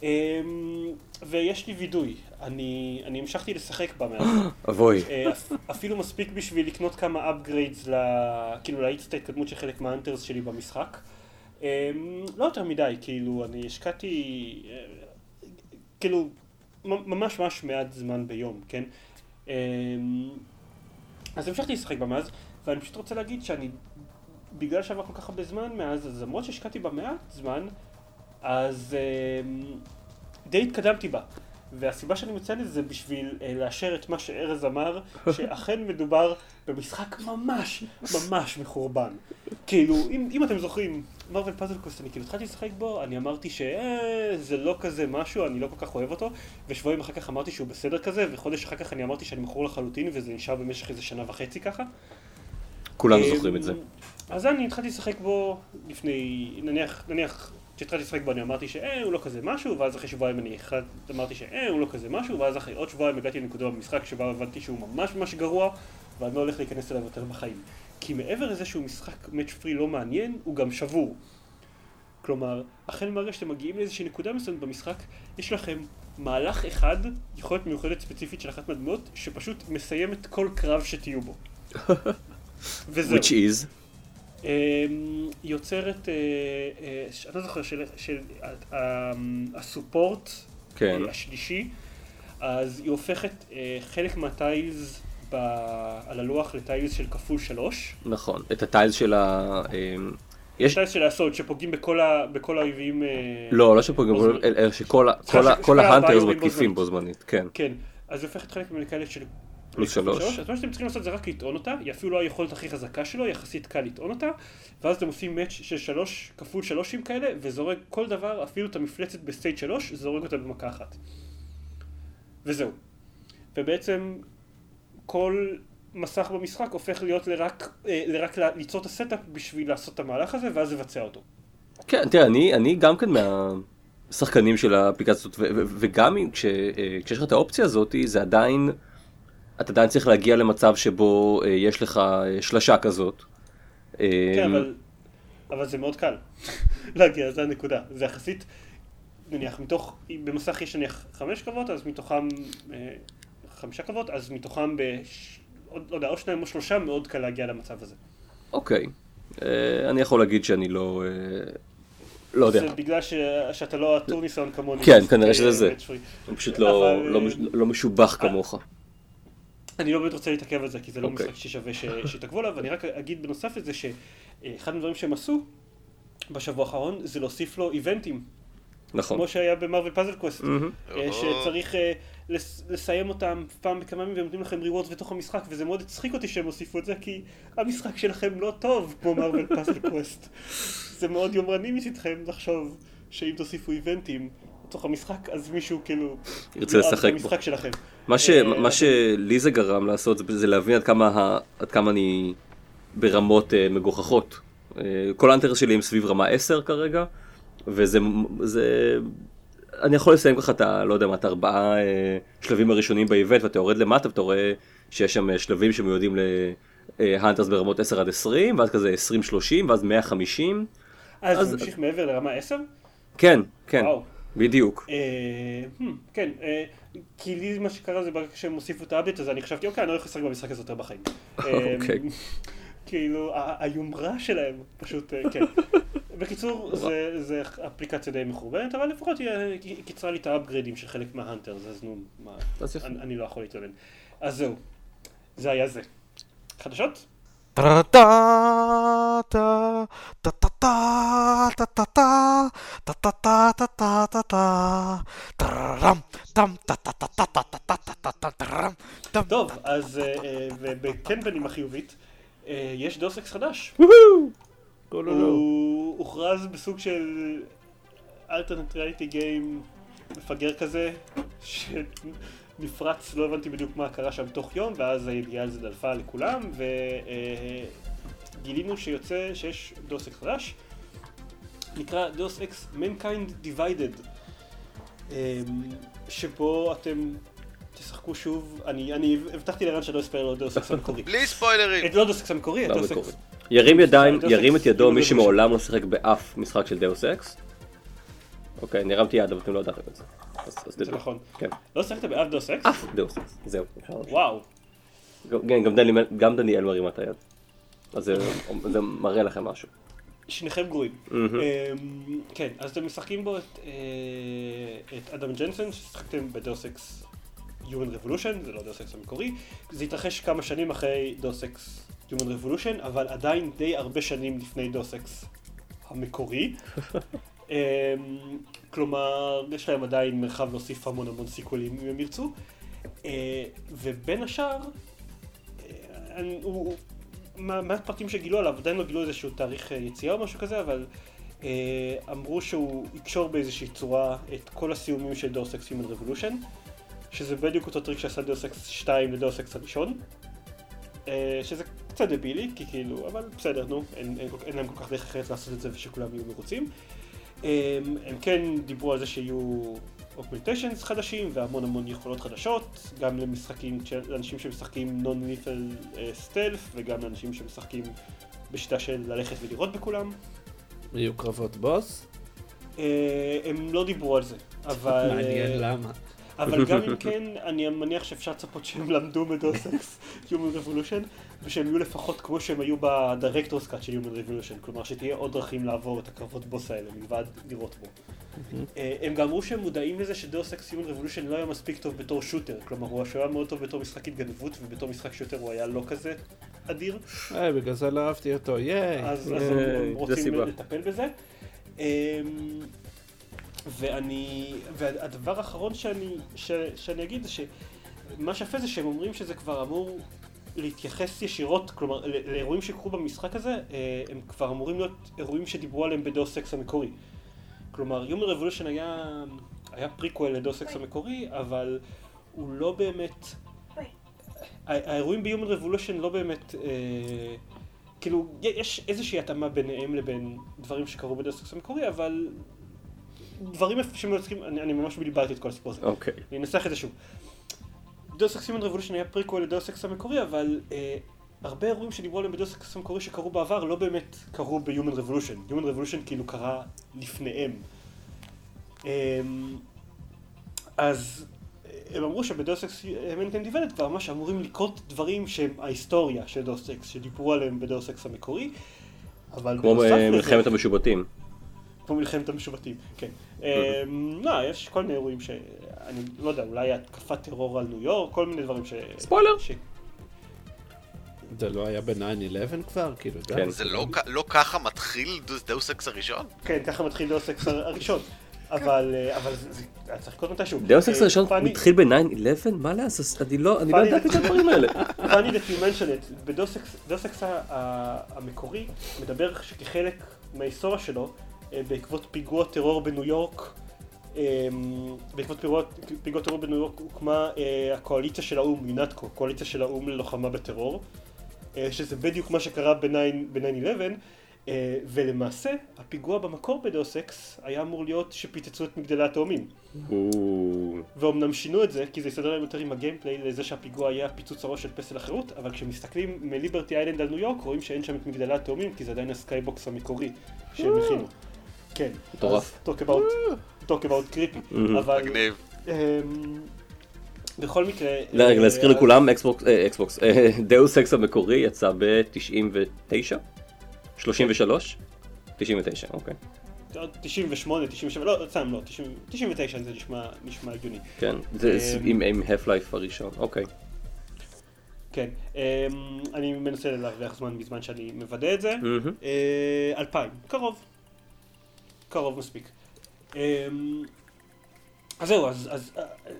אה, ויש לי וידוי, אני, אני המשכתי לשחק בה מאז. אבוי. אה, אפ- אפילו מספיק בשביל לקנות כמה upgrades, ל... כאילו להאיץ את ההתקדמות של חלק מהאנטרס שלי במשחק. אה, לא יותר מדי, כאילו, אני השקעתי, אה, כאילו, ממש ממש מעט זמן ביום, כן? אה, אז המשכתי לשחק בה מאז, ואני פשוט רוצה להגיד שאני, בגלל שעבר כל כך הרבה זמן מאז, אז למרות שהשקעתי בה מעט זמן, אז אה, די התקדמתי בה. והסיבה שאני מציין את זה בשביל אה, לאשר את מה שארז אמר, שאכן מדובר במשחק ממש ממש מחורבן. כאילו, אם, אם אתם זוכרים, מרוויל פאזל קוסט, אני כאילו התחלתי לשחק בו, אני אמרתי שזה לא כזה משהו, אני לא כל כך אוהב אותו, ושבועיים אחר כך אמרתי שהוא בסדר כזה, וחודש אחר כך אני אמרתי שאני מכור לחלוטין, וזה נשאר במשך איזה שנה וחצי ככה. כולנו אמ, זוכרים את זה. אז אני התחלתי לשחק בו לפני, נניח, נניח, כשהתחלתי לשחק בו אני אמרתי שאה, הוא לא כזה משהו, ואז אחרי שבועיים אני החלט, אמרתי שאה, הוא לא כזה משהו, ואז אחרי עוד שבועיים הגעתי לנקודה במשחק שבה הבנתי שהוא ממש ממש גרוע, ואני לא הולך להיכנס אליו יותר בחיים. כי מעבר לזה שהוא משחק מאץ' פרי לא מעניין, הוא גם שבור. כלומר, החל מהרגע שאתם מגיעים לאיזושהי נקודה מסוימת במשחק, יש לכם מהלך אחד, יכולת מיוחדת ספציפית של אחת מהדמויות, שפשוט מסיים את כל קרב שתהיו בו. וזהו. which is, יוצרת, אה, אה, לא זוכר, של, של אמ, הסופורט כן. השלישי, אז היא הופכת אה, חלק מהטיילס ב, על הלוח ל tiles של כפול שלוש. נכון. את ה tiles של ה... יש... tiles של הסוד שפוגעים בכל, ה, בכל האויבים. לא, לא שפוגעים. אלא שכל ה hunters מתקיפים. בו זמנית, כן. כן, אז היא הופכת חלק ממנה כאלה של... פלוס שלוש. אז מה שאתם צריכים לעשות זה רק לטעון אותה, היא אפילו לא היכולת הכי חזקה שלו, יחסית קל לטעון אותה, ואז אתם עושים match של שלוש כפול שלושים כאלה, וזורק כל דבר, אפילו את המפלצת ב stage שלוש, זורק אותה במכה אחת. וזהו. ובעצם כל מסך במשחק הופך להיות לרק, אה, לרק ליצור את ה setup בשביל לעשות את המהלך הזה, ואז לבצע אותו. כן, תראה, אני, אני גם כן מהשחקנים של האפליקציה הזאת, ו- ו- וגם אה, כשיש לך את האופציה הזאת, זה עדיין, אתה עדיין צריך להגיע למצב שבו אה, יש לך אה, שלשה כזאת. כן, אבל, אבל זה מאוד קל להגיע, זה הנקודה. זה יחסית, נניח, מתוך, במסך יש נניח חמש קרבות, אז מתוכם, אה, חמישה קרבות, אז מתוכם, בש, עוד, לא יודע, עוד שניים או שלושה, מאוד קל להגיע למצב הזה. אוקיי. אה, אני יכול להגיד שאני לא... אה, לא יודע. זה בגלל ש, שאתה לא הטור ניסיון כמוני. כן, כנראה אה, שזה זה. אני פשוט לא, אבל, לא, מש- לא משובח כמוך. אני לא באמת רוצה להתעכב על זה, כי זה לא אוקיי. משחק ששווה ש- שתעקבו עליו, אני רק אגיד בנוסף לזה שאחד הדברים שהם עשו בשבוע האחרון זה להוסיף לו event ים. נכון. כמו שהיה ב Marvel Puzzle Quest. אה, שצריך אה, לס- לסיים אותם פעם בכמה ימים והם נותנים לכם rewards בתוך המשחק, וזה מאוד הצחיק אותי שהם הוסיפו את זה, כי המשחק שלכם לא טוב כמו Marvel Puzzle Quest. זה מאוד יומרני מצדכם לחשוב שאם תוסיפו event ים לתוך המשחק, אז מישהו כאילו... ירצה את לשחק בו. המשחק שלכם. מה, ש, אה, מה שלי זה גרם לעשות זה, זה להבין עד כמה, ה- עד כמה אני ברמות אה, מגוחכות. אה, כל האנטרס שלי הם סביב רמה 10 כרגע, וזה, זה, אני יכול לסיים ככה את ה... לא יודע מה, את הארבעה אה, שלבים הראשונים באיבנט, ואתה יורד למטה ואתה רואה שיש שם שלבים שמיועדים להאנטרס ברמות 10 עד 20, ואז כזה 20-30, ואז 150. אז אז- זה ממשיך מעבר לרמה 10? כן, כן, וואו. בדיוק. אה, hmm, כן, אה, כי לי מה שקרה זה ברגע שהם הוסיפו את האפדייט הזה, אני חשבתי, אוקיי, אני לא הולך לשחק במשחק הזה יותר בחיים. אוקיי. כאילו, ה- היומרה שלהם פשוט, אה, כן. בקיצור, זה- זה אפליקציה די מחורבנת, אבל לפחות היא קיצרה לי את האפגריידים של חלק מההאנטרס, אז נו, מה. אני אני לא יכול להתלונן. אז זהו, זה היה זה. חדשות? טוב, אז אה, אה, וכן בנימה חיובית, אה, יש Deus Ex חדש. לא, לא, לא. הוא הוכרז בסוג של alternate reality game מפגר כזה, שנפרץ, לא הבנתי בדיוק מה קרה שם תוך יום, ואז הידיעה על זה דלפה לכולם, וגילינו שיוצא שיש Deus Ex חדש, נקרא Deus Ex Mankind Divided, אמ, שבו אתם תשחקו שוב, אני, אני הבטחתי לרן שאני לא אספר לו Deus Ex המקורי. בלי ספוילרים. את לא Deus Ex המקורי, את לא Deus Ex. ירים ידיים, ירים את ידו כאילו מי זה שמעולם לא שיחק באף משחק של Deus Ex. אוקיי, אני הרמתי יד, אבל אתם לא ידעתם את זה. אז- זה. נכון. כן. לא שיחקת באף Deus Ex? אף Deus Ex, זהו. וואו. כן, גם דניאל- גם דניאל מרים את היד. אז זה- מראה לכם משהו. שניכם גרועים. אמ, כן, אז אתם משחקים בו את, אה, אדם ג'נסן, ששיחקתם ב-Deus Ex Human Revolution, זה לא Deus Ex המקורי. זה התרחש כמה שנים אחרי Deus Ex Human Revolution, אבל עדיין די הרבה שנים לפני Deus Ex המקורי. אמ, כלומר, יש להם עדיין מרחב להוסיף המון המון סיקוולים אם הם ירצו. אה, ובין השאר, אה, הוא, הוא- מה- מהפרטים שגילו עליו, עדיין לא גילו איזשהו תאריך אה, יציאה או משהו כזה, אבל אמרו שהוא יקשור באיזושהי צורה את כל הסיומים של Deus Ex Human Revolution, שזה בדיוק אותו טריק שעשה Deus Ex 2 לדאוס אקס הראשון, שזה קצת דבילי, כי כאילו, אבל בסדר, נו, אין, אין, אין להם כל כך דרך אחרת לעשות את זה ושכולם יהיו מרוצים. אה, הם כן דיברו על זה שיהיו augmentations חדשים והמון המון יכולות חדשות, גם למשחקים, לאנשים שמשחקים non-lethal stealth וגם לאנשים שמשחקים בשיטה של ללכת ולירות בכולם. יהיו קרבות בוס? אה, הם לא דיברו על זה, אבל... מעניין אה, למה. אבל גם אם כן, אני מניח שאפשר לצפות שהם למדו מ-Deus Ex Human Revolution, ושהם יהיו לפחות כמו שהם היו ב-director's cut של Human Revolution, כלומר שתהיה עוד דרכים לעבור את הקרבות בוס האלה מלבד לירות בו. אה, הם גם אמרו שהם מודעים לזה ש-Deus Ex Human Revolution לא היה מספיק טוב בתור shooter, כלומר הוא היה מאוד טוב בתור משחק התגנבות, ובתור משחק shooter הוא היה לא כזה אדיר. אה, בגלל זה לא אהבתי אותו, ייי. אז, אה, הם רוצים. לטפל בזה. אמ, ואני, והדבר האחרון שאני, ש, שאני אגיד זה שמה שיפה זה שהם אומרים שזה כבר אמור להתייחס ישירות, כלומר לאירועים שקרו במשחק הזה, אה, הם כבר אמורים להיות אירועים שדיברו עליהם בדוס אקס המקורי. כלומר, Human Revolution היה, היה prequel ל-Deus Ex המקורי, אבל הוא לא באמת... האירועים ב-Human Revolution לא באמת... אה, כאילו, יש איזושהי התאמה ביניהם לבין דברים שקרו בדוס אקס המקורי, אבל דברים שמייצגים, אני, אני ממש בלבלתי את כל הסיפור הזה. אוקיי. אני אנסח את זה שוב. Deus Ex Human Revolution היה prequel ל-Deus Ex המקורי, אבל אה, הרבה אירועים שדיברו עליהם בדוס אקס המקורי שקרו בעבר לא באמת קרו ב-Human Revolution. Human Revolution כאילו קרה לפניהם. אה, אז אה, הם אמרו שב-Deus Ex Mankind Divided כבר ממש אמורים לקרות דברים שהם ההיסטוריה של Deus Ex, שדיברו עליהם בדוס אקס המקורי. אבל כמו אה, מלחמת המשובטים. כמו מלחמת המשובטים, כן. אמ, לא, יש כל מיני אירועים ש... אני לא יודע, אולי התקפת טרור על ניו יורק, כל מיני דברים ש... ספוילר. ש- זה לא היה ב-9-11 כבר? כאילו. כן. זה לא לא ככה מתחיל Deus Ex הראשון? כן, ככה מתחיל Deus Ex הראשון. אבל אה, אבל זה זה- היה צריך לקרות מתישהו. Deus Ex אה, הראשון התחיל ב-9-11? מה לעשות? אני לא אני לא ידעתי את הדברים האלה. funny that you mention it, ב-Deus Ex- המקורי מדבר שכחלק מההיסטוריה שלו, אה, בעקבות פיגוע טרור בניו יורק, בעקבות פיגוע, טרור בניו יורק הוקמה אה, הקואליציה של האו"ם, UNATCO, קואליציה של האו"ם ללוחמה בטרור, אה, שזה בדיוק מה שקרה ב-9-11, אה, ולמעשה הפיגוע במקור בדוס אקס היה אמור להיות שפיצצו את מגדלי התאומים. או, ואומנם שינו את זה, כי זה יסתדר להם יותר עם ה-gameplay לזה שהפיגוע היה פיצוץ הראש של פסל החירות, אבל כשמסתכלים מ-Liberty Island על ניו יורק, רואים שאין שם את מגדלי התאומים, כי זה עדיין ה-skybox המקורי שהם הכינו. כן. מטורף. talk about, talk about creepy. אבל... מגניב. אמ, בכל מקרה... לא, רגע, אה, להזכיר אז- לכולם, Xbox, אה, Xbox, אה, Deus Ex המקורי יצא ב-99? 33? 99, אוקיי. 98, 97, לא, סתם לא, 90 99 זה נשמע נשמע הגיוני. כן, זה אמ, עם- Half-Life הראשון, אוקיי. כן. אמ, אני מנסה להרוויח זמן בזמן שאני מוודא את זה. מהמם. אה, אלפיים, קרוב. קרוב מספיק. אמ, אז זהו, אז, אז אה, אה,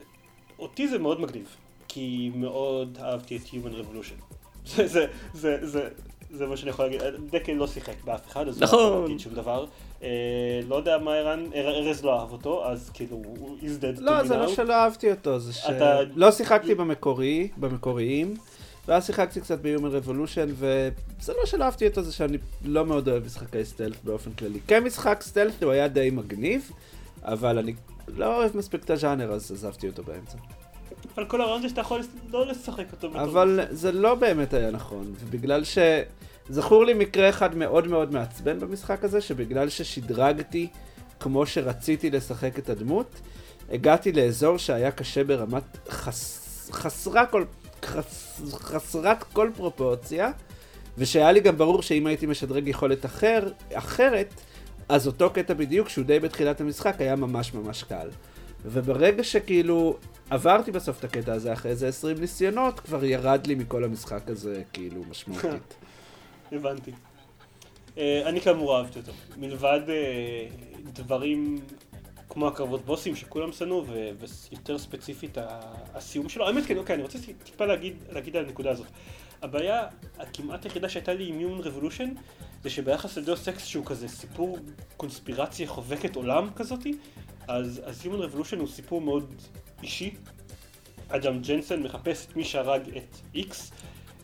אותי זה מאוד מגניב, כי מאוד אהבתי את Human Revolution. זה, זה, זה, זה, זה מה שאני יכול להגיד. דקל לא שיחק באף אחד, אז הוא לא נכון. יכול להגיד שום דבר. אה, לא יודע מה ערן, אר- ארז לא אהב אותו, אז כאילו, הוא is dead to לא, זה לא. שלא אהבתי אותו, זה ש... אתה- לא שיחקתי במקורי, במקוריים, ואז שיחקתי קצת ב-Human Revolution, וזה לא שלא אהבתי אותו, זה שאני לא מאוד אוהב משחקי סטלט באופן כללי. כמשחק סטלט הוא היה די מגניב, אבל אני לא אוהב מספיק את הז'אנר, אז עזבתי אותו באמצע. אבל כל הרעיון זה שאתה יכול לא לשחק אותו אבל זה לא באמת היה נכון, ובגלל ש... זכור לי מקרה אחד מאוד מאוד מעצבן במשחק הזה, שבגלל ששדרגתי כמו שרציתי לשחק את הדמות, הגעתי לאזור שהיה קשה ברמת חס... חסרה כל... חס... חסרת כל פרופורציה, ושהיה לי גם ברור שאם הייתי משדרג יכולת אחר, אחרת, אז אותו קטע בדיוק, שהוא די בתחילת המשחק, היה ממש ממש קל. וברגע שכאילו עברתי בסוף את הקטע הזה אחרי איזה 20 ניסיונות, כבר ירד לי מכל המשחק הזה כאילו משמעותית. הבנתי. אה, אני כאמור אהבתי אותו. מלבד אה, דברים כמו הקרבות בוסים שכולם שנאו, ויותר ספציפית הסיום שלו. האמת כן, אוקיי, אני רוצה טיפה להגיד, להגיד על הנקודה הזאת. הבעיה הכמעט היחידה שהייתה לי עם Human Revolution, זה שביחס לדאוס אקס שהוא כזה סיפור קונספירציה חובקת עולם כזאתי, אז, אז Human Revolution הוא סיפור מאוד אישי. אדם ג'נסן מחפש את מי שהרג את איקס.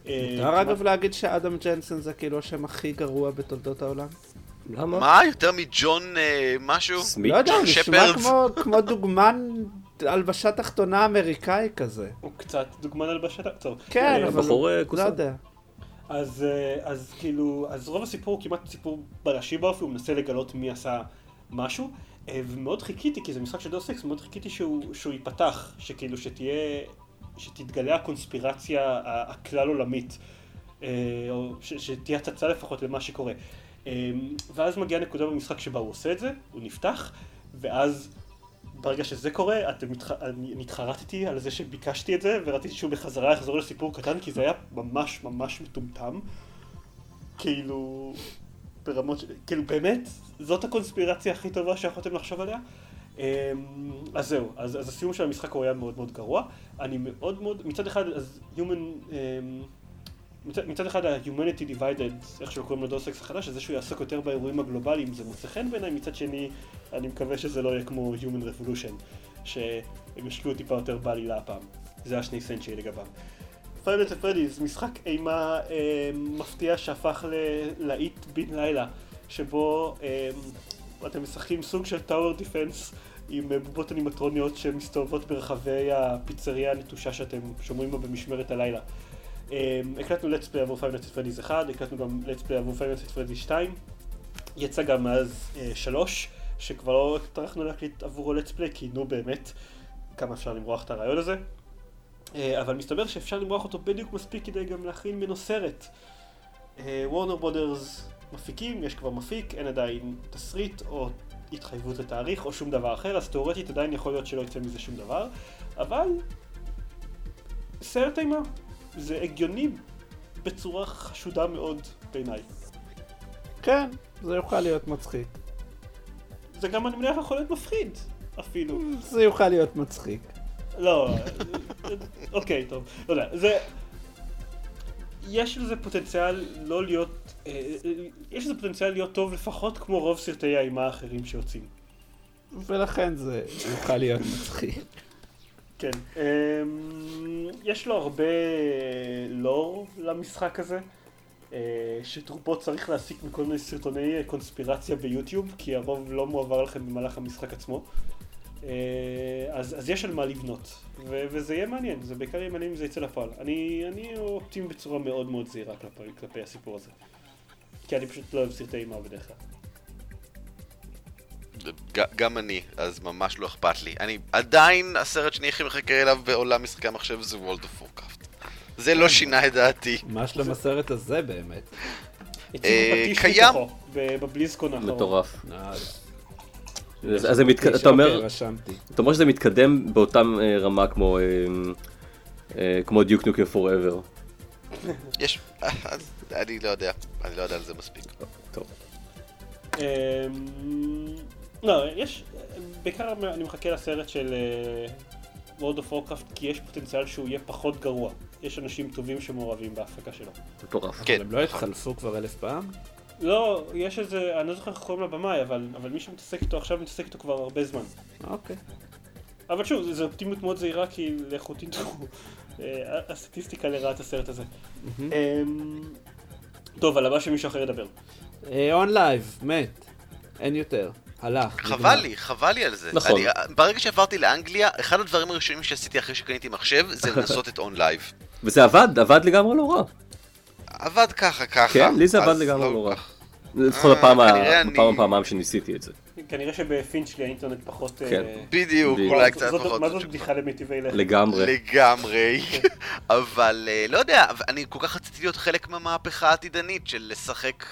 אפשר אגב להגיד שאדם ג'נסון זה כאילו השם הכי גרוע בתולדות העולם? למה? מה? יותר מג'ון אה, משהו? סמית? לא יודע, הוא נשמע. כמו- כמו דוגמן הלבשה תחתונה אמריקאי כזה. הוא קצת דוגמן הלבשת, טוב. כן, אה, אבל בחור, אה, לא. יודע. אז, אה, אז כאילו, אז רוב הסיפור הוא כמעט סיפור בלשי באופי, הוא מנסה לגלות מי עשה משהו, אה, ומאוד חיכיתי, כי זה משחק של דוס אקס, מאוד חיכיתי שהוא, שהוא ייפתח, שכאילו שתהיה, שתתגלה הקונספירציה הכלל עולמית, או ש, שתהיה הצצה לפחות למה שקורה. אה, ואז מגיעה נקודה במשחק שבה הוא עושה את זה, הוא נפתח, ואז ברגע שזה קורה, אתם מתח... התחרטתי על זה שביקשתי את זה, ורציתי שהוא בחזרה יחזור לסיפור קטן, כי זה היה ממש ממש מטומטם. כאילו, ברמות. כאילו, באמת, זאת הקונספירציה הכי טובה שיכולתם לחשוב עליה? אמ, אז זהו, אז, אז הסיום של המשחק הוא היה מאוד מאוד גרוע. אני מאוד מאוד, מצד אחד, אז Human... מצד, מצד אחד ה-Humanity Divided, איך שקוראים לדוס אקס החדש, זה שהוא יעסוק יותר באירועים הגלובליים, זה מוצא חן בעיניי, מצד שני, אני מקווה שזה לא יהיה כמו Human Revolution, שהם ישקיעו טיפה יותר בעלילה הפעם. זה השני סנט שלי לגביו. Five Nights at Freddy's, משחק אימה אה, מפתיע שהפך ל- להיט בן לילה, שבו אה, אתם משחקים סוג של tower defense עם אה, בובות אנימטרוניות שמסתובבות ברחבי הפיצריה הנטושה שאתם שומרים בה במשמרת הלילה. אה, הקלטנו let's play עבור Five Nights at Freddy's 1, הקלטנו גם let's play עבור Five Nights at Freddy's 2, יצא גם מאז 3, שכבר לא טרחנו להקליט עבורו let's play, כי נו באמת, כמה אפשר למרוח את הרעיון הזה. אה, אבל מסתבר שאפשר למרוח אותו בדיוק מספיק כדי גם להכין ממנו סרט. Warner Brothers מפיקים, יש כבר מפיק, אין עדיין תסריט או התחייבות לתאריך או שום דבר אחר, אז תאורטית עדיין יכול להיות שלא יצא מזה שום דבר, אבל סרט אימה זה הגיוני בצורה חשודה מאוד בעיניי. כן, זה יוכל להיות מצחיק. זה גם אני מניח יכול להיות מפחיד, אפילו. זה יוכל להיות מצחיק. לא, אוקיי, טוב, לא יודע, זה... יש לזה פוטנציאל לא להיות... אה, יש לזה פוטנציאל להיות טוב לפחות כמו רוב סרטי האימה האחרים שיוצאים. ולכן זה יוכל להיות מצחיק. כן. אמ, יש לו הרבה לור למשחק הזה, אה, שטרופו צריך להסיק מכל מיני סרטוני קונספירציה ביוטיוב, כי הרוב לא מועבר לכם במהלך המשחק עצמו. אה, אז, אז יש על מה לבנות, ו- וזה יהיה מעניין, זה בעיקר יהיה מעניין אם זה יצא לפועל. אני, אני אופטימי בצורה מאוד מאוד זהירה כלפי, כלפי הסיפור הזה. כי אני פשוט לא אוהב סרטי אימה בדרך כלל. גם אני, אז ממש לא אכפת לי. אני עדיין, הסרט שאני הכי מחכה אליו בעולם משחקי המחשב זה World of Warcraft. זה לא שינה את דעתי. מה שלום הסרט הזה באמת? פטיש קיים. מתוכו, ב- בבליזקון האחרון. מטורף. אה, אז מתק- אתה אומר, אוקיי. אתה אומר שזה מתקדם באותם אה, רמה כמו, אה, אה, כמו דיוק נוקיה פוראבר. יש... אני לא יודע, אני לא יודע על זה מספיק. טוב. לא, יש, בעיקר אני מחכה לסרט של אה, World of Warcraft כי יש פוטנציאל שהוא יהיה פחות גרוע. יש אנשים טובים שמעורבים בהפקה שלו. מטורף. כן. אבל הם לא התחלפו כבר אלף פעם? לא, יש איזה, אני לא זוכר איך קוראים לבמאי, אבל, אבל מי שמתעסק איתו עכשיו מתעסק איתו כבר הרבה זמן. אוקיי. אבל שוב, זו אופטימיות מאוד זהירה כי לכו תדעו. אה, הסטטיסטיקה לרעת הסרט הזה. אמ, טוב, על הבא שמישהו אחר ידבר. OnLive, מת. אין יותר. הלך. חבל נגמר. לי, חבל לי על זה. נכון. אני, ברגע שעברתי לאנגליה, אחד הדברים הראשונים שעשיתי אחרי שקניתי מחשב, זה לנסות את OnLive. וזה עבד, עבד לגמרי לא רע. עבד ככה ככה. כן, לי זה עבד לגמרי לא לא רע. לפחות אה, הפעם הפעמיים שניסיתי את זה. כנראה שבפינצ'לי האינטרנט פחות... אה, כן. בדיוק, בדיוק. אולי קצת פחות. מה זאת בדיחה למיטיבי לכת? לגמרי. לגמרי. אבל אה, לא יודע, אני כל כך רציתי להיות חלק מהמהפכה העתידנית של לשחק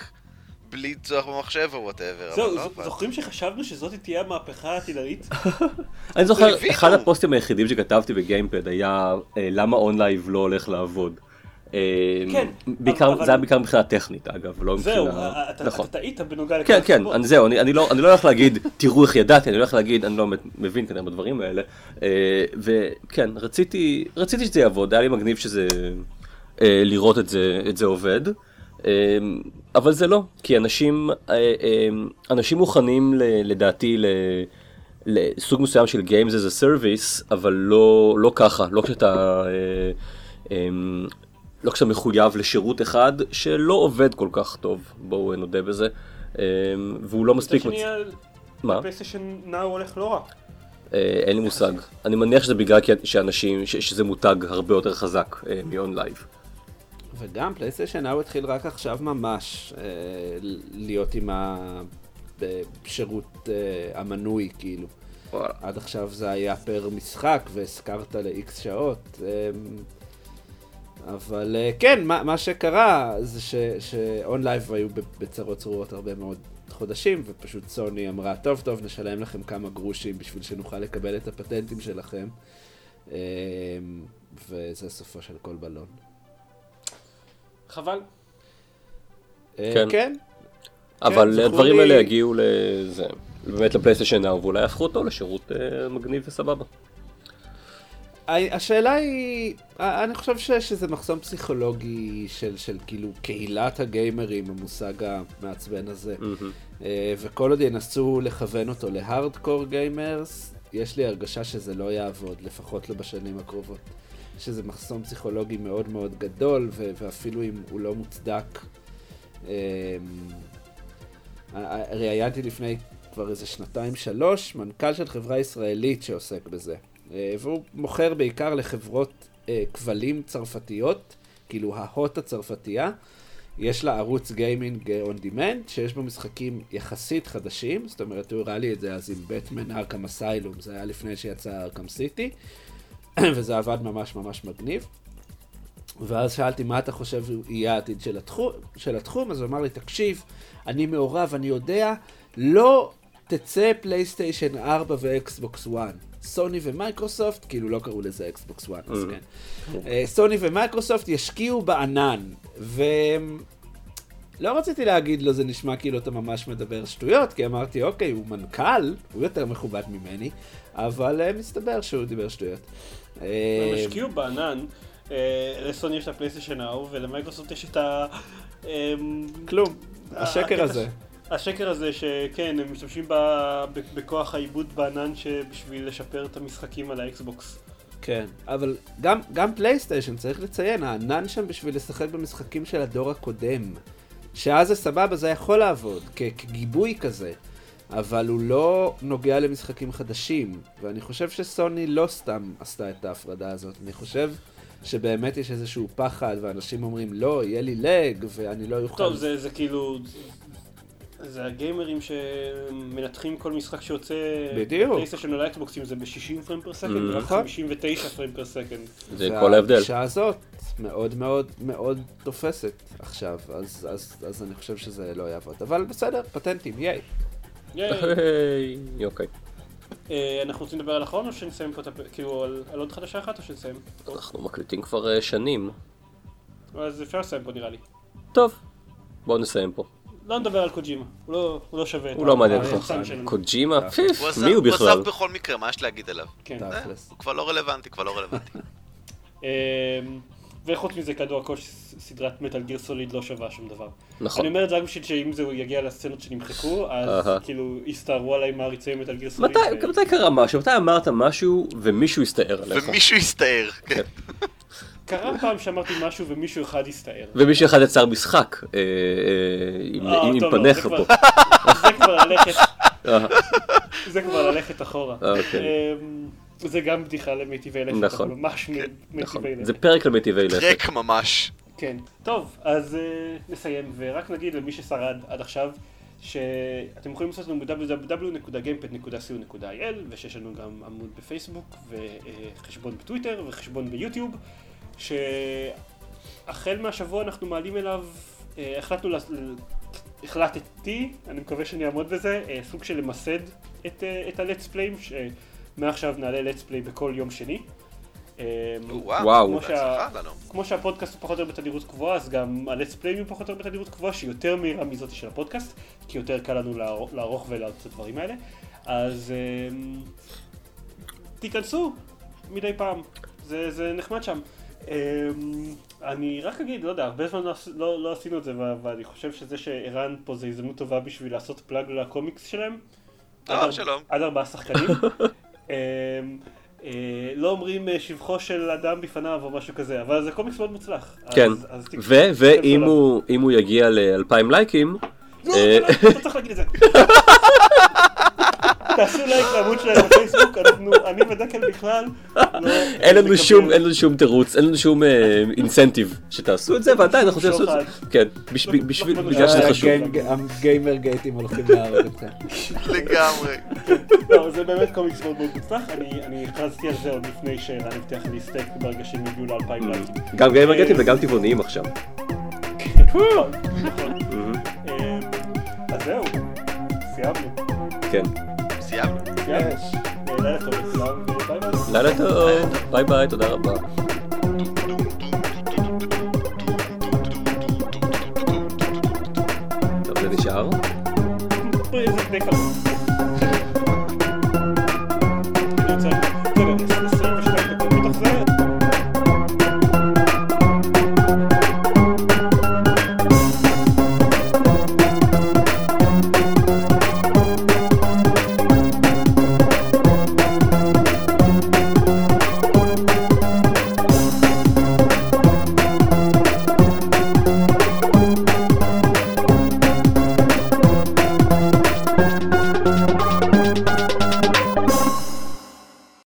בלי צורך במחשב או whatever. זהו, ז- זוכרים שחשבנו שזאת תהיה המהפכה העתידנית? אני זוכר. אחד הפוסטים היחידים שכתבתי בגיימפד היה אה, למה OnLive לא הולך לעבוד. אה, כן, בעיקר, זה היה בעיקר מבחינה טכנית אגב, לא מבחינה... זהו, אה, אתה נכון. טעית בנוגע לכל כן, כן, זהו, אני, אני, לא, אני לא הולך להגיד, תראו איך ידעתי, אני הולך להגיד, אני לא מבין כנראה בדברים האלה. וכן, רציתי, רציתי שזה יעבוד, היה לי מגניב שזה, לראות את זה, את זה עובד. אבל זה לא, כי אנשים, אה, אה, אנשים מוכנים לדעתי ל, לסוג מסוים של Games as a Service, אבל לא, לא ככה, לא כשאתה... אה, לא כשאתה מחויב לשירות אחד שלא עובד כל כך טוב, בואו נודה בזה, והוא לא מספיק... שני, מה? ה PlayStation Now הולך לא רע. אין לי מושג. אני מניח שזה בגלל שאנשים, שזה מותג הרבה יותר חזק מ OnLive. וגם PlayStation Now התחיל רק עכשיו ממש אה, להיות עם השירות אה, המנוי, כאילו. עד עכשיו זה היה פר משחק והשכרת ל-X שעות. אה, אבל אה, כן, מה, מה שקרה זה ש OnLive היו בצרות צרורות הרבה מאוד חודשים, ופשוט סוני אמרה, טוב טוב, נשלם לכם כמה גרושים בשביל שנוכל לקבל את הפטנטים שלכם. אה, וזה סופו של כל בלון. חבל. אה, כן. כן. אבל זכור הדברים לי- האלה יגיעו לזה, באמת ל PlayStation Now, ואולי יהפכו אותו לשירות אה, מגניב וסבבה. השאלה היא, ה- אני חושב ש, שזה מחסום פסיכולוגי של, של כאילו קהילת הגיימרים, המושג המעצבן הזה. אה, וכל עוד ינסו לכוון אותו להארדקור גיימרס, יש לי הרגשה שזה לא יעבוד, לפחות לא בשנים הקרובות. שזה מחסום פסיכולוגי מאוד מאוד גדול, ו- ואפילו אם הוא לא מוצדק. אמ, ראיינתי לפני כבר איזה שנתיים שלוש, מנכ"ל של חברה ישראלית שעוסק בזה. אה, והוא מוכר בעיקר לחברות אה, כבלים צרפתיות, כאילו ההוט הצרפתייה. יש לה ערוץ גיימינג און דימנד, שיש בו משחקים יחסית חדשים, זאת אומרת, הוא הראה לי את זה אז עם בטמן ארכם אסיילום, זה היה לפני שיצא ארכם סיטי, וזה עבד ממש ממש מגניב. ואז שאלתי מה אתה חושב יהיה העתיד של התחום, של התחום, אז הוא אמר לי, תקשיב, אני מעורב, אני יודע, לא תצא פלייסטיישן 4 ואקסבוקס 1. סוני ומייקרוסופט, כאילו לא קראו לזה אקסבוקס 1, אז Mm. כן. אה, סוני ומייקרוסופט ישקיעו בענן, לא רציתי להגיד לו, זה נשמע כאילו אתה ממש מדבר שטויות, כי אמרתי, אוקיי, הוא מנכ"ל, הוא יותר מכובד ממני, אבל אה, מסתבר שהוא דיבר שטויות. הם אה, השקיעו בענן, אה, לסוני יש את ה PlayStation Now, ולמייקרוסופט יש את ה... אמ, כלום, השקר הזה. השקר הזה שכן, הם משתמשים בכוח העיבוד בענן בשביל לשפר את המשחקים על האקסבוקס. כן, אבל גם, גם פלייסטיישן, צריך לציין, הענן שם בשביל לשחק במשחקים של הדור הקודם. שאז זה סבבה, זה יכול לעבוד, כגיבוי כזה. אבל הוא לא נוגע למשחקים חדשים, ואני חושב שסוני לא סתם עשתה את ההפרדה הזאת. אני חושב שבאמת יש איזשהו פחד, ואנשים אומרים, לא, יהיה לי lag, ואני לא אוכל... טוב, זה, זה כאילו... זה הגיימרים שמנתחים כל משחק שיוצא בדיוק. בפלייסטיישן או לאקסבוקסים זה ב-60 frame per second. ורק נכון. 59 frame per second. זה כל ההבדל. והגישה הזאת מאוד מאוד מאוד תופסת עכשיו, אז, אז, אז אני חושב שזה לא יעבוד. אבל בסדר, פטנטים, ייי. ייי. היי, אוקיי. אה, אנחנו רוצים לדבר על אחרון או שנסיים פה את הפ... כאילו על, על עוד חדשה אחת או שנסיים? אנחנו מקליטים כבר אה, שנים. אז אפשר לסיים פה נראה לי. טוב, בואו נסיים פה. לא נדבר על קוג'ימה, הוא לא, הוא לא שווה את הוא לא מעניין אותך. קוג'ימה? הוא פיף, הוא מי הוא הוא בכלל? עזב בכל מקרה, מה יש להגיד עליו? כן. אה. הוא כבר לא רלוונטי, כבר לא רלוונטי. אמ, וחוץ מזה כדור הכל סדרת מטאל גיר סוליד לא שווה שום דבר. נכון. אני אומר את זה רק בשביל שאם זה יגיע לסצנות שנמחקו, אז. כאילו יסתערו עליי מעריצי מטאל גיר סוליד. מתי מתי קרה משהו? מתי אמרת משהו ומישהו הסתער עליך? ומישהו הסתער. כן. קרה פעם שאמרתי משהו ומישהו אחד הסתער. ומישהו אחד יצר משחק אה, אה, עם אה, לא, פניך זה כבר- פה. זה כבר ללכת, זה כבר ללכת אחורה. אוקיי. אמ, זה גם בדיחה למיטיבי לכת, נכון. ממש נכון, מיטיבי לכת. זה פרק למיטיבי לכת. טרק ממש. כן. טוב, אז נסיים, ורק נגיד למי ששרד עד עכשיו, שאתם יכולים לעשות לנו ב-www.gamepad.co.il ושיש לנו גם עמוד בפייסבוק וחשבון בטוויטר וחשבון ביוטיוב, שהחל מהשבוע אנחנו מעלים אליו, uh, החלטנו, לס- ל- החלטתי, אני מקווה שאני אעמוד בזה, uh, סוג של למסד את, uh, את ה-let's play, שמעכשיו נעלה let's play בכל יום שני. Um, וואו, וואו. כמו שה- בהצלחה לנו. כמו שהפודקאסט הוא פחות או יותר בתדירות קבועה, אז גם ה-let's play הוא פחות או יותר בתדירות קבועה, שהיא יותר מהירה מזאת של הפודקאסט, כי יותר קל לנו לערוך- ולעשות את הדברים האלה. אז אמ, תיכנסו מדי פעם, זה, זה נחמד שם. אמ, אני רק אגיד, לא יודע, הרבה זמן לא, לא, לא עשינו את זה, ואני חושב שזה שערן פה זה הזדמנות טובה בשביל לעשות פלאג לקומיקס שלהם. אה, שלום. עד ארבעה שחקנים. אמ, אה, לא אומרים אה, שבחו של אדם בפניו או משהו כזה, אבל זה קומיקס מאוד מוצלח. כן, ואם הוא- יגיע לאלפיים לייקים, לא, אה, לא, לא, אתה צריך להגיד את זה. תעשו לייק לעמוד שלהם בפייסבוק, אנחנו, אני ודקל בכלל, לא... אין לנו מקבל שום, אין לנו שום תירוץ, אין לנו שום incentive שתעשו את זה, ועדיין אנחנו לעשות את זה. כן, לא- בשביל, לא- בגלל שזה אה, חשוב. הגיימרגייטים הולכים להרוג אתכם. לגמרי. לא, זה באמת קומיקס מאוד מאוד מוצלח, אני אני הכרזתי על זה עוד לפני שערן הבטיח לי סטייק ברגע שהם יגיעו לאלפיים לייקים. גם גיימרגייטים וגם טבעוניים עכשיו. נכון. אה, אז זהו, סיימנו. כן. סיימנו. יש. לילה טוב לכולם, וביי ביי. לילה טוב, ביי ביי, תודה רבה. טוב, זה נשאר?